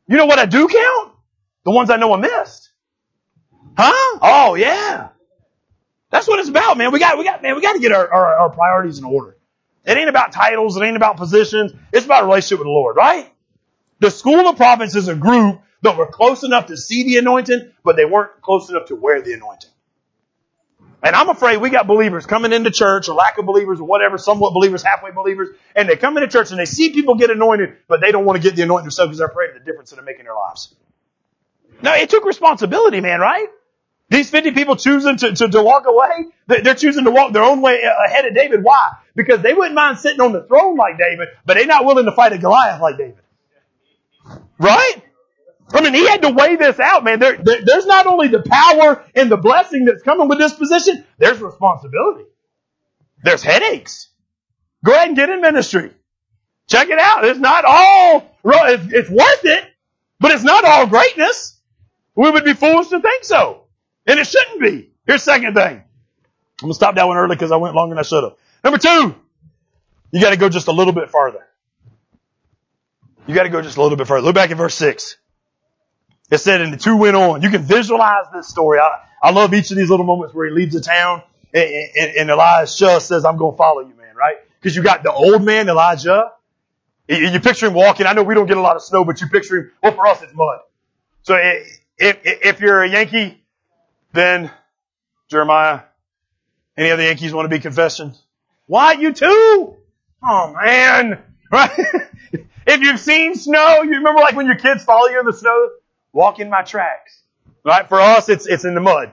You know what I do count? The ones I know I missed. Huh? Oh yeah. That's what it's about, man. We got, we got, man, we got to get our, our, our priorities in order. It ain't about titles. It ain't about positions. It's about a relationship with the Lord, right? The school of prophets is a group that were close enough to see the anointing, but they weren't close enough to wear the anointing. And I'm afraid we got believers coming into church or lack of believers or whatever, somewhat believers, halfway believers, and they come into church and they see people get anointed, but they don't want to get the anointing themselves because they're afraid of the difference that they're making in their lives. Now, it took responsibility, man, right? These 50 people choosing to, to, to walk away, they're choosing to walk their own way uh, ahead of David. Why? Because they wouldn't mind sitting on the throne like David, but they're not willing to fight a Goliath like David. Right? I mean, he had to weigh this out, man. There, there, there's not only the power and the blessing that's coming with this position, there's responsibility. There's headaches. Go ahead and get in ministry. Check it out. It's not all, it's, worth it, but it's not all greatness. We would be foolish to think so. And it shouldn't be. Here's second thing. I'm gonna stop that one early because I went longer than I should have. Number two, you gotta go just a little bit farther. You got to go just a little bit further. Look back at verse 6. It said, and the two went on. You can visualize this story. I, I love each of these little moments where he leaves the town and, and, and Elijah says, I'm to follow you, man, right? Because you got the old man, Elijah. You picture him walking. I know we don't get a lot of snow, but you picture him, well, for us, it's mud. So if, if you're a Yankee, then Jeremiah, any other Yankees want to be confession? Why you too? Oh man, [laughs] right? If you've seen snow, you remember like when your kids follow you in the snow? Walk in my tracks. Right? For us, it's, it's in the mud.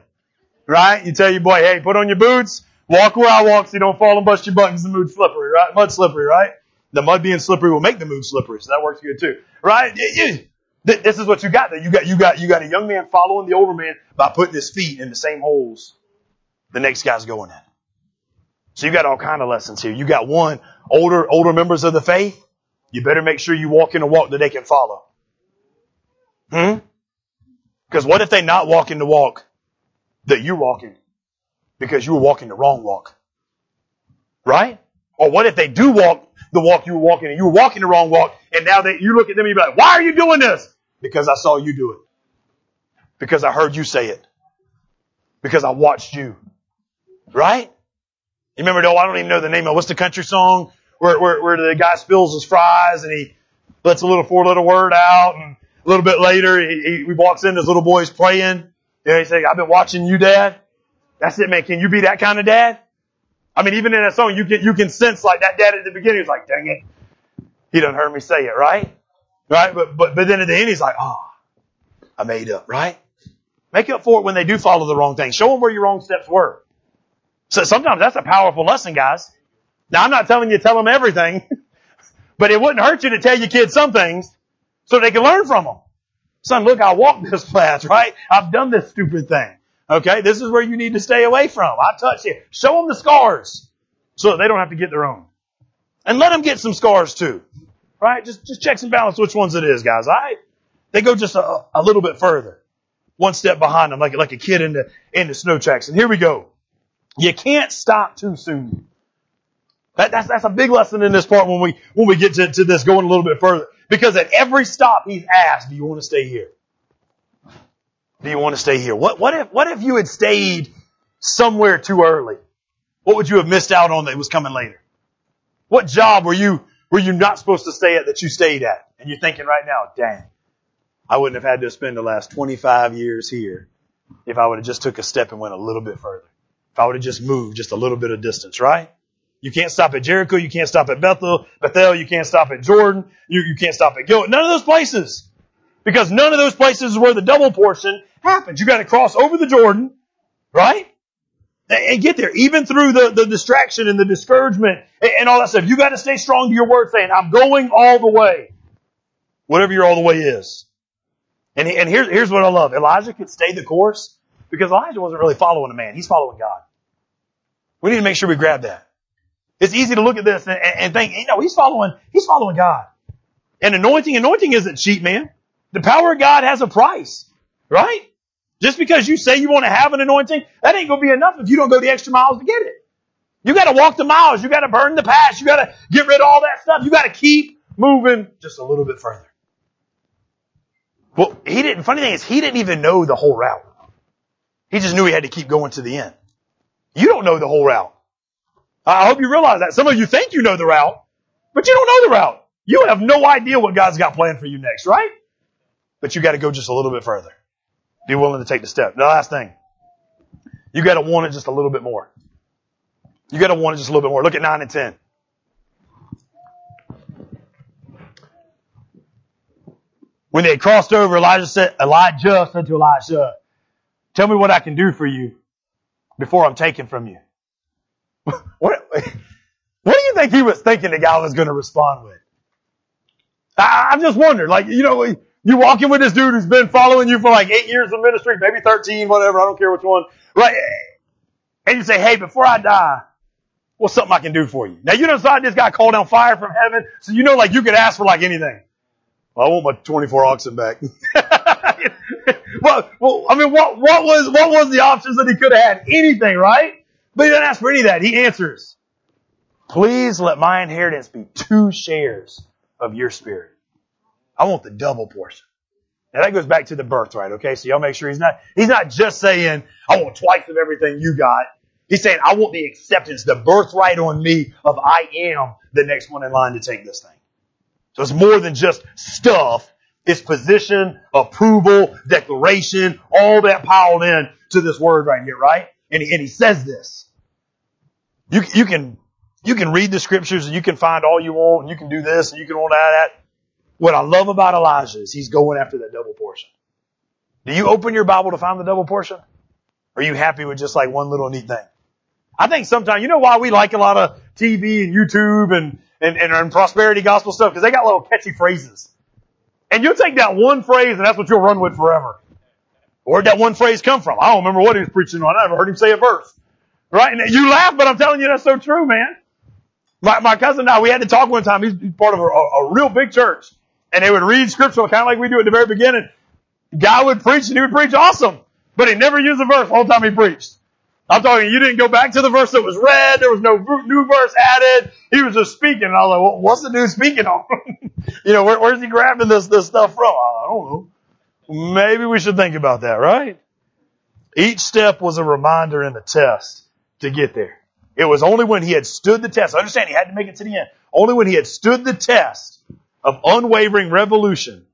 Right? You tell your boy, hey, put on your boots, walk where I walk so you don't fall and bust your buttons. The mood's slippery, right? Mud slippery, right? The mud being slippery will make the mood slippery, so that works good too. Right? This is what you got there. You got, you got, you got a young man following the older man by putting his feet in the same holes the next guy's going in. So you got all kind of lessons here. You got one, older, older members of the faith you better make sure you walk in a walk that they can follow. Hmm? Because what if they not walking the walk that you're walking because you were walking the wrong walk? Right? Or what if they do walk the walk you were walking and you were walking the wrong walk and now that you look at them and you be like, why are you doing this? Because I saw you do it. Because I heard you say it. Because I watched you. Right? You remember though, I don't even know the name of what's the country song where, where, where the guy spills his fries and he lets a little four letter word out and a little bit later he, he walks in, his little boy's praying. And he say, I've been watching you, dad. That's it, man. Can you be that kind of dad? I mean, even in that song, you can, you can sense like that dad at the beginning was like, dang it. He done heard me say it, right? Right? But, but, but then at the end, he's like, oh, I made up, right? Make up for it when they do follow the wrong thing. Show them where your wrong steps were. So sometimes that's a powerful lesson, guys. Now I'm not telling you to tell them everything, [laughs] but it wouldn't hurt you to tell your kids some things so they can learn from them. Son, look, I walked this [laughs] path, right? I've done this stupid thing. Okay, this is where you need to stay away from. I touched you. Show them the scars so they don't have to get their own. And let them get some scars too. Right? Just, just check and balance which ones it is, guys. Alright? They go just a, a little bit further. One step behind them, like, like a kid into, into snow tracks. And here we go. You can't stop too soon. That, that's, that's a big lesson in this part when we, when we get to, to this going a little bit further. Because at every stop he's asked, do you want to stay here? Do you want to stay here? What, what if, what if you had stayed somewhere too early? What would you have missed out on that was coming later? What job were you, were you not supposed to stay at that you stayed at? And you're thinking right now, dang, I wouldn't have had to spend the last 25 years here if I would have just took a step and went a little bit further. If I would have just moved just a little bit of distance, right? You can't stop at Jericho. You can't stop at Bethel, Bethel. You can't stop at Jordan. You, you can't stop at Gilgal. None of those places. Because none of those places is where the double portion happens. You got to cross over the Jordan, right? And get there, even through the, the distraction and the discouragement and all that stuff. You got to stay strong to your word saying, I'm going all the way. Whatever your all the way is. And, and here's, here's what I love. Elijah could stay the course because Elijah wasn't really following a man. He's following God. We need to make sure we grab that. It's easy to look at this and, and think, you know, he's following, he's following God. And anointing, anointing isn't cheap, man. The power of God has a price, right? Just because you say you want to have an anointing, that ain't to be enough if you don't go the extra miles to get it. You got to walk the miles. You got to burn the past. You got to get rid of all that stuff. You got to keep moving just a little bit further. Well, he didn't, funny thing is, he didn't even know the whole route. He just knew he had to keep going to the end. You don't know the whole route. I hope you realize that. Some of you think you know the route, but you don't know the route. You have no idea what God's got planned for you next, right? But you got to go just a little bit further. Be willing to take the step. The last thing. You got to want it just a little bit more. You got to want it just a little bit more. Look at 9 and 10. When they had crossed over, Elijah said, Elijah said to Elisha, tell me what I can do for you before I'm taken from you. What, what do you think he was thinking the guy was going to respond with? I, I've just wondered, like, you know, you walking with this dude who's been following you for like eight years of ministry, maybe 13, whatever, I don't care which one, right? And you say, hey, before I die, what's something I can do for you? Now you don't decide this guy called down fire from heaven, so you know like you could ask for like anything. Well, I want my 24 oxen back. [laughs] well, well, I mean, what, what was, what was the options that he could have had? Anything, right? But he doesn't ask for any of that. He answers, please let my inheritance be two shares of your spirit. I want the double portion. Now that goes back to the birthright, okay? So y'all make sure he's not, he's not just saying, I want twice of everything you got. He's saying, I want the acceptance, the birthright on me of I am the next one in line to take this thing. So it's more than just stuff. It's position, approval, declaration, all that piled in to this word right here, right? And he, and he says this. You, you can, you can read the scriptures and you can find all you want and you can do this and you can want that, that. What I love about Elijah is he's going after that double portion. Do you open your Bible to find the double portion? Or are you happy with just like one little neat thing? I think sometimes, you know why we like a lot of TV and YouTube and, and, and, and prosperity gospel stuff? Because they got little catchy phrases. And you'll take that one phrase and that's what you'll run with forever. Where'd that one phrase come from? I don't remember what he was preaching on. I never heard him say a verse. Right? And you laugh, but I'm telling you that's so true, man. My, my cousin and I, we had to talk one time. He's part of a, a, real big church. And they would read scripture kind of like we do at the very beginning. Guy would preach and he would preach awesome, but he never used a verse the whole time he preached. I'm talking, you didn't go back to the verse that was read. There was no new verse added. He was just speaking. And I was like, well, what's the dude speaking on? [laughs] you know, where, where's he grabbing this, this stuff from? I don't know. Maybe we should think about that, right? Each step was a reminder in the test to get there. It was only when he had stood the test. Understand, he had to make it to the end. Only when he had stood the test of unwavering revolution,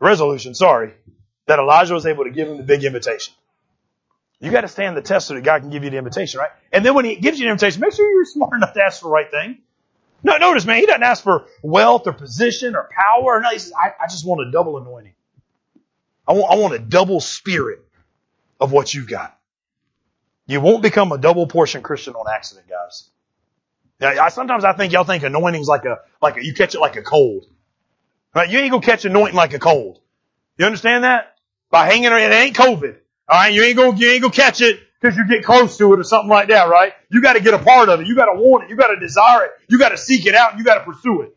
resolution, sorry, that Elijah was able to give him the big invitation. You got to stand the test so that God can give you the invitation, right? And then when He gives you the invitation, make sure you're smart enough to ask for the right thing. No, notice, man, He doesn't ask for wealth or position or power. No, He says, I, I just want a double anointing. I want, I want a double spirit of what you've got. You won't become a double portion Christian on accident, guys. I, sometimes I think y'all think anointing's like a, like a, you catch it like a cold. Right? You ain't gonna catch anointing like a cold. You understand that? By hanging around, it ain't COVID. All right, you ain't gonna you ain't gonna catch it because you get close to it or something like that, right? You got to get a part of it. You got to want it. You got to desire it. You got to seek it out. You got to pursue it.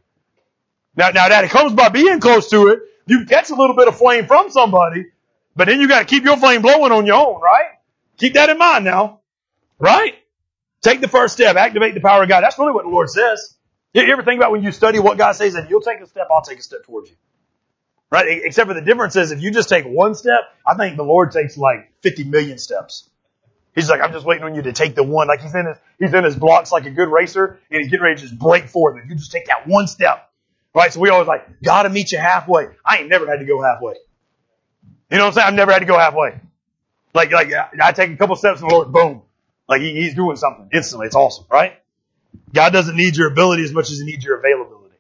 Now, now that it comes by being close to it, you catch a little bit of flame from somebody, but then you got to keep your flame blowing on your own, right? Keep that in mind now, right? Take the first step. Activate the power of God. That's really what the Lord says. You ever think about when you study what God says, and you'll take a step, I'll take a step towards you. Right? Except for the difference is if you just take one step, I think the Lord takes like 50 million steps. He's like, I'm just waiting on you to take the one. Like he's in his, he's in his blocks like a good racer and he's getting ready to just break forth. If you just take that one step. Right? So we always like, gotta meet you halfway. I ain't never had to go halfway. You know what I'm saying? I've never had to go halfway. Like, like, I take a couple steps and Lord, boom. Like he, he's doing something instantly. It's awesome, right? God doesn't need your ability as much as he needs your availability.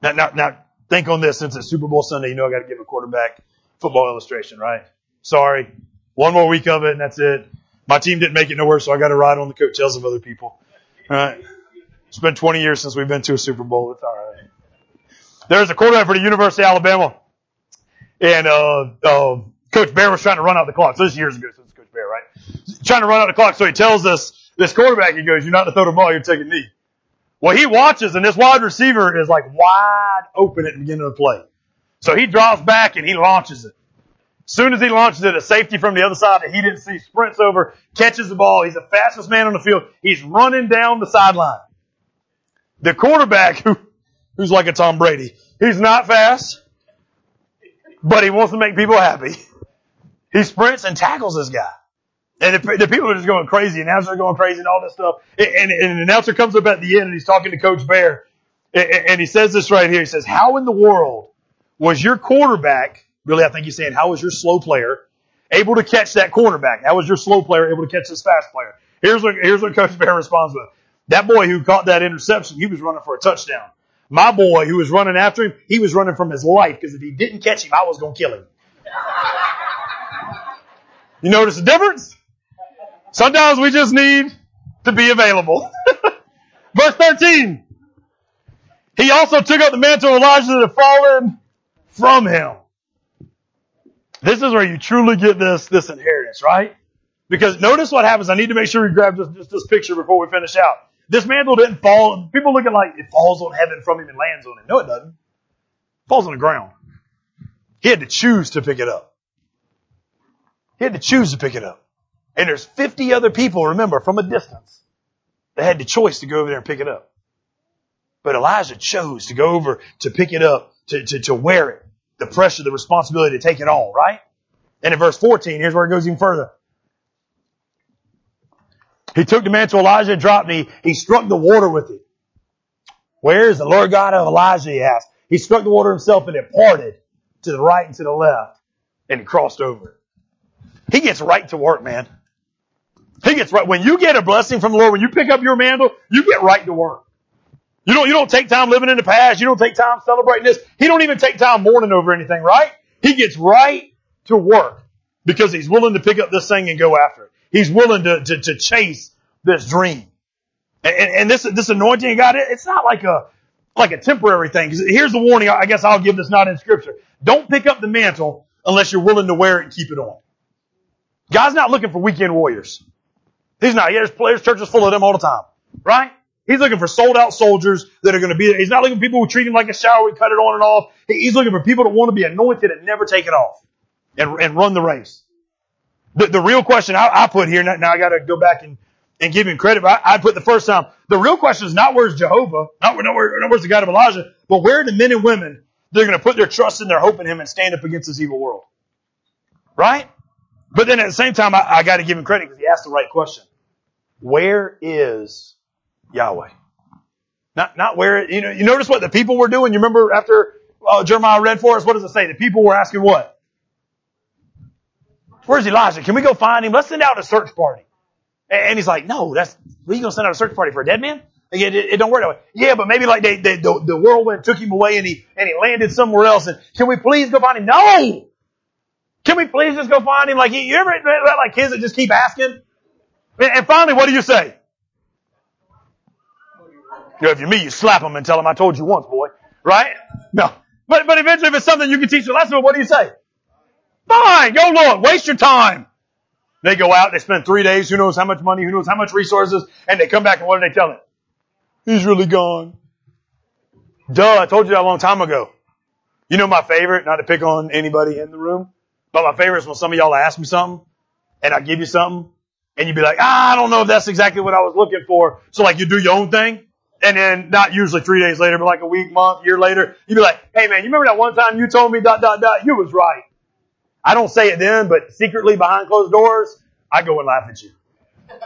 Now, now, now, think on this since it's Super Bowl Sunday. You know I got to give a quarterback football illustration, right? Sorry, one more week of it and that's it. My team didn't make it nowhere, so I got to ride on the coattails of other people. All right. It's been 20 years since we've been to a Super Bowl. It's all right. There's a quarterback for the University of Alabama, and uh, uh, Coach Bear was trying to run out the clock. So this years ago, since Coach Bear, right? Trying to run out the clock. So he tells us this quarterback, he goes, "You're not going to throw the ball. You're taking knee." Well, he watches and this wide receiver is like wide open at the beginning of the play. So he drops back and he launches it. As soon as he launches it, a safety from the other side that he didn't see sprints over, catches the ball. He's the fastest man on the field. He's running down the sideline. The quarterback, [laughs] who, who's like a Tom Brady, he's not fast, but he wants to make people happy. He sprints and tackles this guy. And the, the, people are just going crazy. Announcers are going crazy and all this stuff. And, and, and an announcer comes up at the end and he's talking to Coach Bear. And, and he says this right here. He says, how in the world was your quarterback, really I think he's saying, how was your slow player able to catch that cornerback? How was your slow player able to catch this fast player? Here's what, here's what Coach Bear responds with. That boy who caught that interception, he was running for a touchdown. My boy who was running after him, he was running from his life because if he didn't catch him, I was going to kill him. You notice the difference? Sometimes we just need to be available. [laughs] Verse 13. He also took up the mantle of Elijah that had fallen from him. This is where you truly get this, this inheritance, right? Because notice what happens. I need to make sure we grab just, just this picture before we finish out. This mantle didn't fall. People look at like it falls on heaven from him and lands on him. No, it doesn't. It falls on the ground. He had to choose to pick it up. He had to choose to pick it up. And there's 50 other people, remember, from a distance that had the choice to go over there and pick it up. But Elijah chose to go over to pick it up, to, to, to wear it, the pressure, the responsibility to take it all, right? And in verse 14, here's where it goes even further. He took the mantle Elijah and dropped me. He struck the water with it. Where is the Lord God of Elijah? He asked. He struck the water himself and it parted to the right and to the left and he crossed over. He gets right to work, man. He gets right. When you get a blessing from the Lord, when you pick up your mantle, you get right to work. You don't, you don't take time living in the past. You don't take time celebrating this. He don't even take time mourning over anything, right? He gets right to work because he's willing to pick up this thing and go after it. He's willing to, to, to chase this dream. And, and, this, this anointing of God, it's not like a, like a temporary thing. Here's the warning. I guess I'll give this not in scripture. Don't pick up the mantle unless you're willing to wear it and keep it on. God's not looking for weekend warriors. He's not. There's players, churches full of them all the time. Right? He's looking for sold out soldiers that are going to be there. He's not looking for people who treat him like a shower, we cut it on and off. He's looking for people that want to be anointed and never take it off. and, and run the race. The, the real question I, I put here, now, now I got to go back and, and give him credit, I, I put the first time. The real question is not where's Jehovah, not, not, where, not where's the God of Elijah, but where are the men and women that are going to put their trust and their hope in him and stand up against this evil world? Right? But then at the same time, I, I got to give him credit because he asked the right question. Where is Yahweh? Not, not where, you know, you notice what the people were doing? You remember after uh, Jeremiah read for us, what does it say? The people were asking what? Where's Elijah? Can we go find him? Let's send out a search party. And he's like, no, that's, we gonna send out a search party for a dead man? It, it, it, don't work that way. Yeah, but maybe like they, they, the, the whirlwind took him away and he, and he landed somewhere else. And can we please go find him? No! Can we please just go find him? Like, you ever like kids that just keep asking? And finally, what do you say? You know, if you're me, you slap them and tell them I told you once, boy. Right? No. But, but eventually if it's something you can teach a lesson, what do you say? Fine, go look. Waste your time. They go out, they spend three days, who knows how much money, who knows how much resources, and they come back and what do they tell him? He's really gone. Duh, I told you that a long time ago. You know my favorite, not to pick on anybody in the room, but my favorite is when some of y'all ask me something, and I give you something, and you'd be like, ah, I don't know if that's exactly what I was looking for. So like you do your own thing, and then not usually three days later, but like a week, month, year later, you'd be like, hey man, you remember that one time you told me dot, dot, dot, you was right. I don't say it then, but secretly behind closed doors, I go and laugh at you.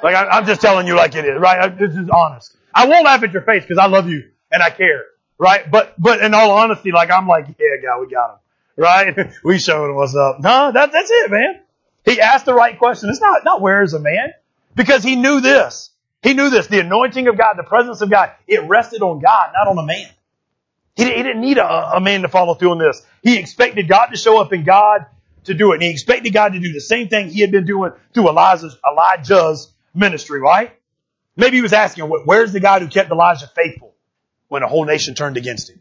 Like I, am just telling you like it is, right? This is honest. I won't laugh at your face because I love you and I care, right? But but in all honesty, like I'm like, yeah, God, we got him, right? [laughs] we showed him what's up. No, that, that's it, man. He asked the right question. It's not not where is a man because he knew this. He knew this. The anointing of God, the presence of God, it rested on God, not on a man. He, he didn't need a, a man to follow through on this. He expected God to show up in God to do it. And he expected God to do the same thing he had been doing through Elijah's, Elijah's ministry, right? Maybe he was asking, where's the God who kept Elijah faithful when a whole nation turned against him?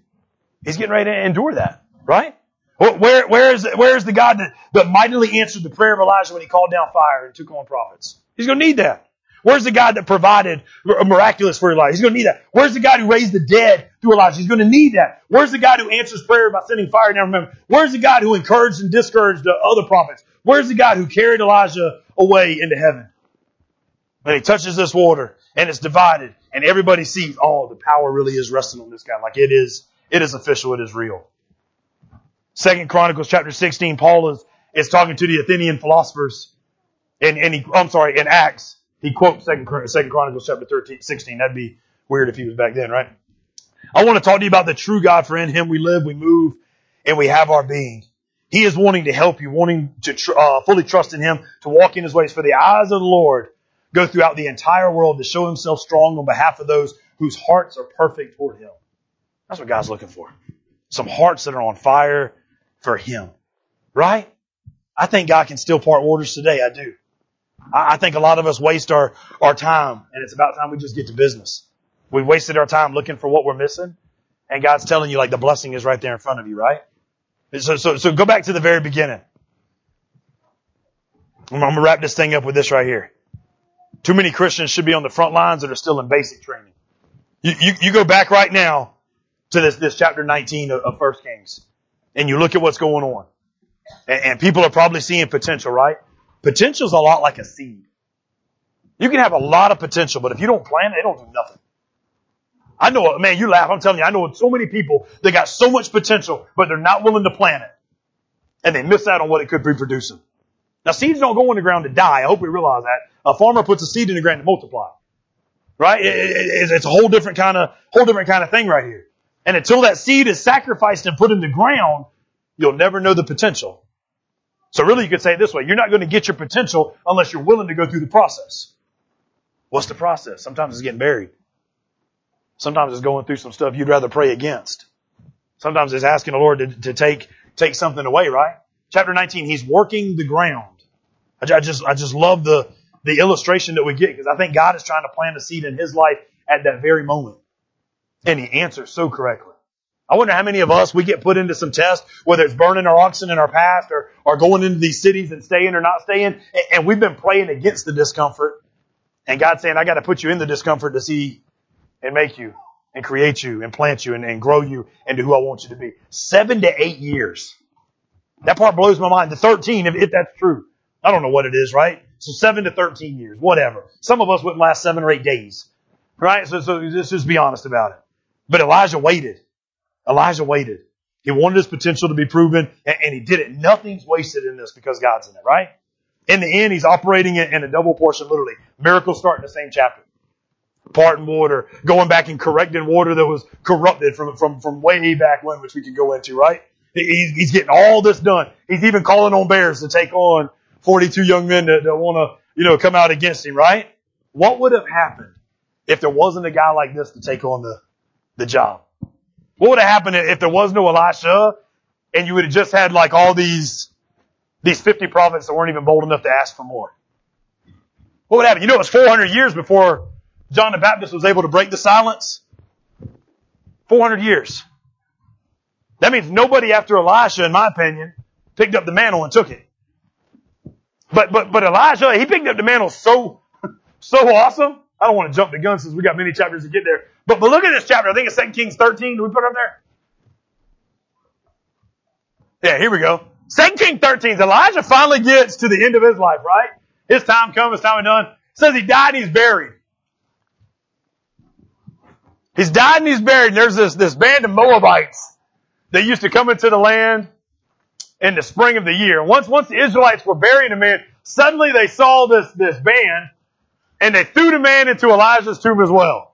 He's getting ready to endure that, right? Where, where is, where is the God that, that mightily answered the prayer of Elijah when he called down fire and took on prophets? He's going to need that. Where's the God that provided a miraculous for Elijah? He's going to need that. Where's the God who raised the dead through Elijah? He's going to need that. Where's the God who answers prayer by sending fire down from heaven? Where's the God who encouraged and discouraged the other prophets? Where's the God who carried Elijah away into heaven? And he touches this water and it's divided and everybody sees, oh, the power really is resting on this guy. Like it is, it is official. It is real. Second Chronicles chapter 16, Paul is, is talking to the Athenian philosophers and, and he, I'm sorry, in Acts he quotes Second, Second Chronicles chapter 13, 16. That'd be weird if he was back then, right? I want to talk to you about the true God, for in Him we live, we move, and we have our being. He is wanting to help you, wanting to tr- uh, fully trust in Him, to walk in His ways. For the eyes of the Lord go throughout the entire world to show Himself strong on behalf of those whose hearts are perfect toward Him. That's what God's looking for. Some hearts that are on fire for Him. Right? I think God can still part waters today. I do. I think a lot of us waste our, our time and it's about time we just get to business. We've wasted our time looking for what we're missing and God's telling you like the blessing is right there in front of you, right? So, so, so go back to the very beginning. I'm going to wrap this thing up with this right here. Too many Christians should be on the front lines that are still in basic training. You, you, you go back right now to this, this chapter 19 of, of First Kings and you look at what's going on. And, and people are probably seeing potential, right? Potential's a lot like a seed. You can have a lot of potential, but if you don't plant it, it don't do nothing. I know, man, you laugh. I'm telling you, I know so many people that got so much potential, but they're not willing to plant it. And they miss out on what it could be producing. Now seeds don't go in the ground to die. I hope we realize that. A farmer puts a seed in the ground to multiply. Right? it's a whole different kind of, whole different kind of thing right here. And until that seed is sacrificed and put in the ground, you'll never know the potential. So really you could say it this way, you're not going to get your potential unless you're willing to go through the process. What's the process? Sometimes it's getting buried. Sometimes it's going through some stuff you'd rather pray against. Sometimes it's asking the Lord to, to take, take something away, right? Chapter 19, He's working the ground. I, I just, I just love the, the illustration that we get because I think God is trying to plant a seed in His life at that very moment. And He answers so correctly. I wonder how many of us we get put into some test, whether it's burning our oxen in our past or, or going into these cities and staying or not staying, and, and we've been praying against the discomfort. And God's saying, I got to put you in the discomfort to see and make you and create you and plant you and, and grow you into who I want you to be. Seven to eight years. That part blows my mind. The 13, if, if that's true. I don't know what it is, right? So 7 to 13 years, whatever. Some of us wouldn't last 7 or 8 days. Right? So, so let's just be honest about it. But Elijah waited. Elisha waited. He wanted his potential to be proven, and, he did it. Nothing's wasted in this because God's in it, right? In the end, he's operating it in a double portion, literally. Miracles start in the same chapter. Parting water, going back and correcting water that was corrupted from, from, from way back when, which we can go into, right? He's, he's getting all this done. He's even calling on bears to take on 42 young men that, that want to, you know, come out against him, right? What would have happened if there wasn't a guy like this to take on the, the job? What would have happened if there was no Elisha and you would have just had like all these, these 50 prophets that weren't even bold enough to ask for more? What would happen? You know, it was 400 years before John the Baptist was able to break the silence. 400 years. That means nobody after Elisha, in my opinion, picked up the mantle and took it. But, but, but Elisha, he picked up the mantle so, [laughs] so awesome. I don't want to jump the gun since we got many chapters to get there. But, but look at this chapter. I think it's 2 Kings 13. Do we put it up there? Yeah, here we go. 2 Kings 13. Elisha finally gets to the end of his life, right? His time comes, his time is done. Says he died and he's buried. He's died and he's buried. And there's this, this band of Moabites that used to come into the land in the spring of the year. Once, once the Israelites were burying a man, suddenly they saw this, this band and they threw the man into Elisha's tomb as well.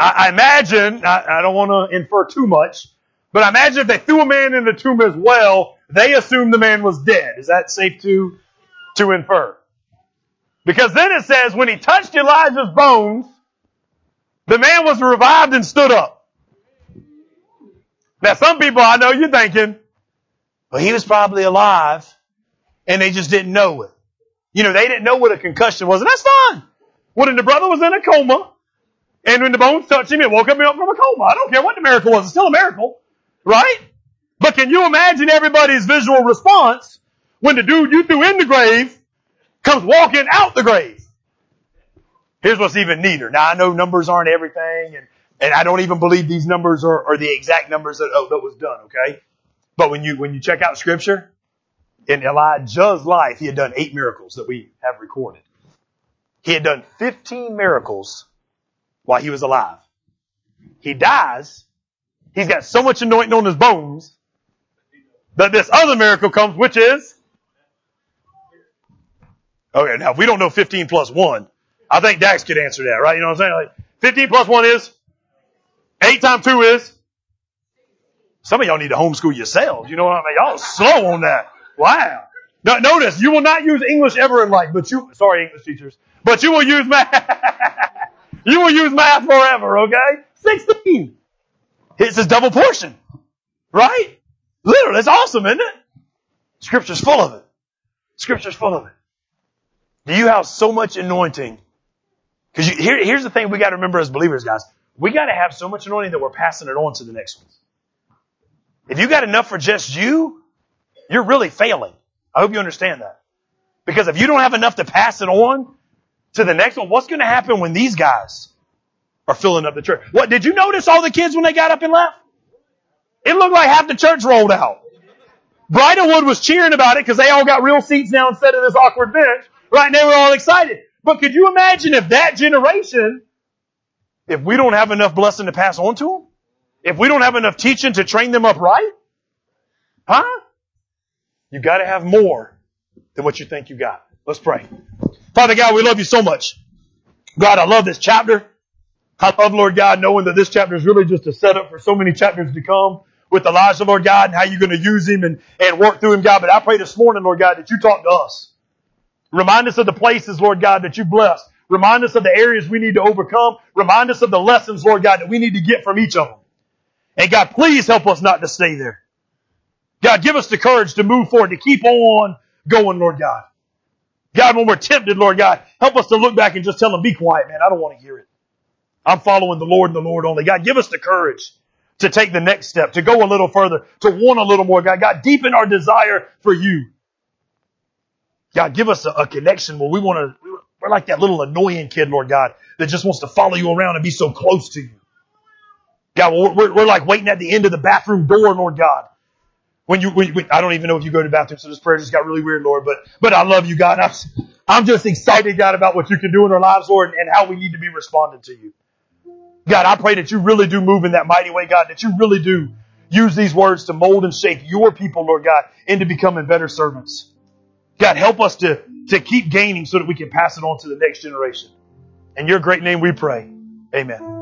I, I imagine, I, I don't want to infer too much, but I imagine if they threw a man in the tomb as well, they assumed the man was dead. Is that safe to, to infer? Because then it says, when he touched Elisha's bones, the man was revived and stood up. Now some people I know you're thinking, well, he was probably alive and they just didn't know it. You know, they didn't know what a concussion was, and that's fine. When the brother was in a coma, and when the bones touched him, it woke him up from a coma. I don't care what the miracle was, it's still a miracle. Right? But can you imagine everybody's visual response when the dude you threw in the grave comes walking out the grave? Here's what's even neater. Now I know numbers aren't everything, and, and I don't even believe these numbers are, are the exact numbers that, oh, that was done, okay? But when you, when you check out scripture, in Elijah's life, he had done eight miracles that we have recorded. He had done 15 miracles while he was alive. He dies. He's got so much anointing on his bones that this other miracle comes, which is oh Okay, now if we don't know 15 plus 1, I think Dax could answer that, right? You know what I'm saying? Like 15 plus 1 is 8 times 2 is some of y'all need to homeschool yourselves. You know what I mean? Y'all slow on that. Wow. Now, notice, you will not use English ever in life, but you, sorry English teachers, but you will use math. [laughs] you will use math forever, okay? 16. It's a double portion. Right? Literally, it's awesome, isn't it? Scripture's full of it. Scripture's full of it. Do you have so much anointing? Because here, here's the thing we got to remember as believers, guys. We got to have so much anointing that we're passing it on to the next ones. If you got enough for just you, you're really failing. I hope you understand that. Because if you don't have enough to pass it on to the next one, what's going to happen when these guys are filling up the church? What, did you notice all the kids when they got up and left? It looked like half the church rolled out. Bridlewood was cheering about it because they all got real seats now instead of this awkward bench. Right? And they were all excited. But could you imagine if that generation, if we don't have enough blessing to pass on to them? If we don't have enough teaching to train them up right? Huh? You gotta have more than what you think you got. Let's pray. Father God, we love you so much. God, I love this chapter. I love, Lord God, knowing that this chapter is really just a setup for so many chapters to come with Elisha, Lord God, and how you're going to use him and, and work through him, God. But I pray this morning, Lord God, that you talk to us. Remind us of the places, Lord God, that you blessed. Remind us of the areas we need to overcome. Remind us of the lessons, Lord God, that we need to get from each of them. And God, please help us not to stay there. God, give us the courage to move forward, to keep on going, Lord God. God, when we're tempted, Lord God, help us to look back and just tell them, be quiet, man. I don't want to hear it. I'm following the Lord and the Lord only. God, give us the courage to take the next step, to go a little further, to want a little more. God, God, deepen our desire for you. God, give us a, a connection where we want to, we're like that little annoying kid, Lord God, that just wants to follow you around and be so close to you. God, we're, we're like waiting at the end of the bathroom door, Lord God, When you, when, when, I don't even know if you go to the bathroom, so this prayer just got really weird, Lord, but, but I love you, God. I'm, I'm just excited, God, about what you can do in our lives, Lord, and how we need to be responding to you. God, I pray that you really do move in that mighty way, God, that you really do use these words to mold and shape your people, Lord God, into becoming better servants. God, help us to, to keep gaining so that we can pass it on to the next generation. In your great name we pray. Amen.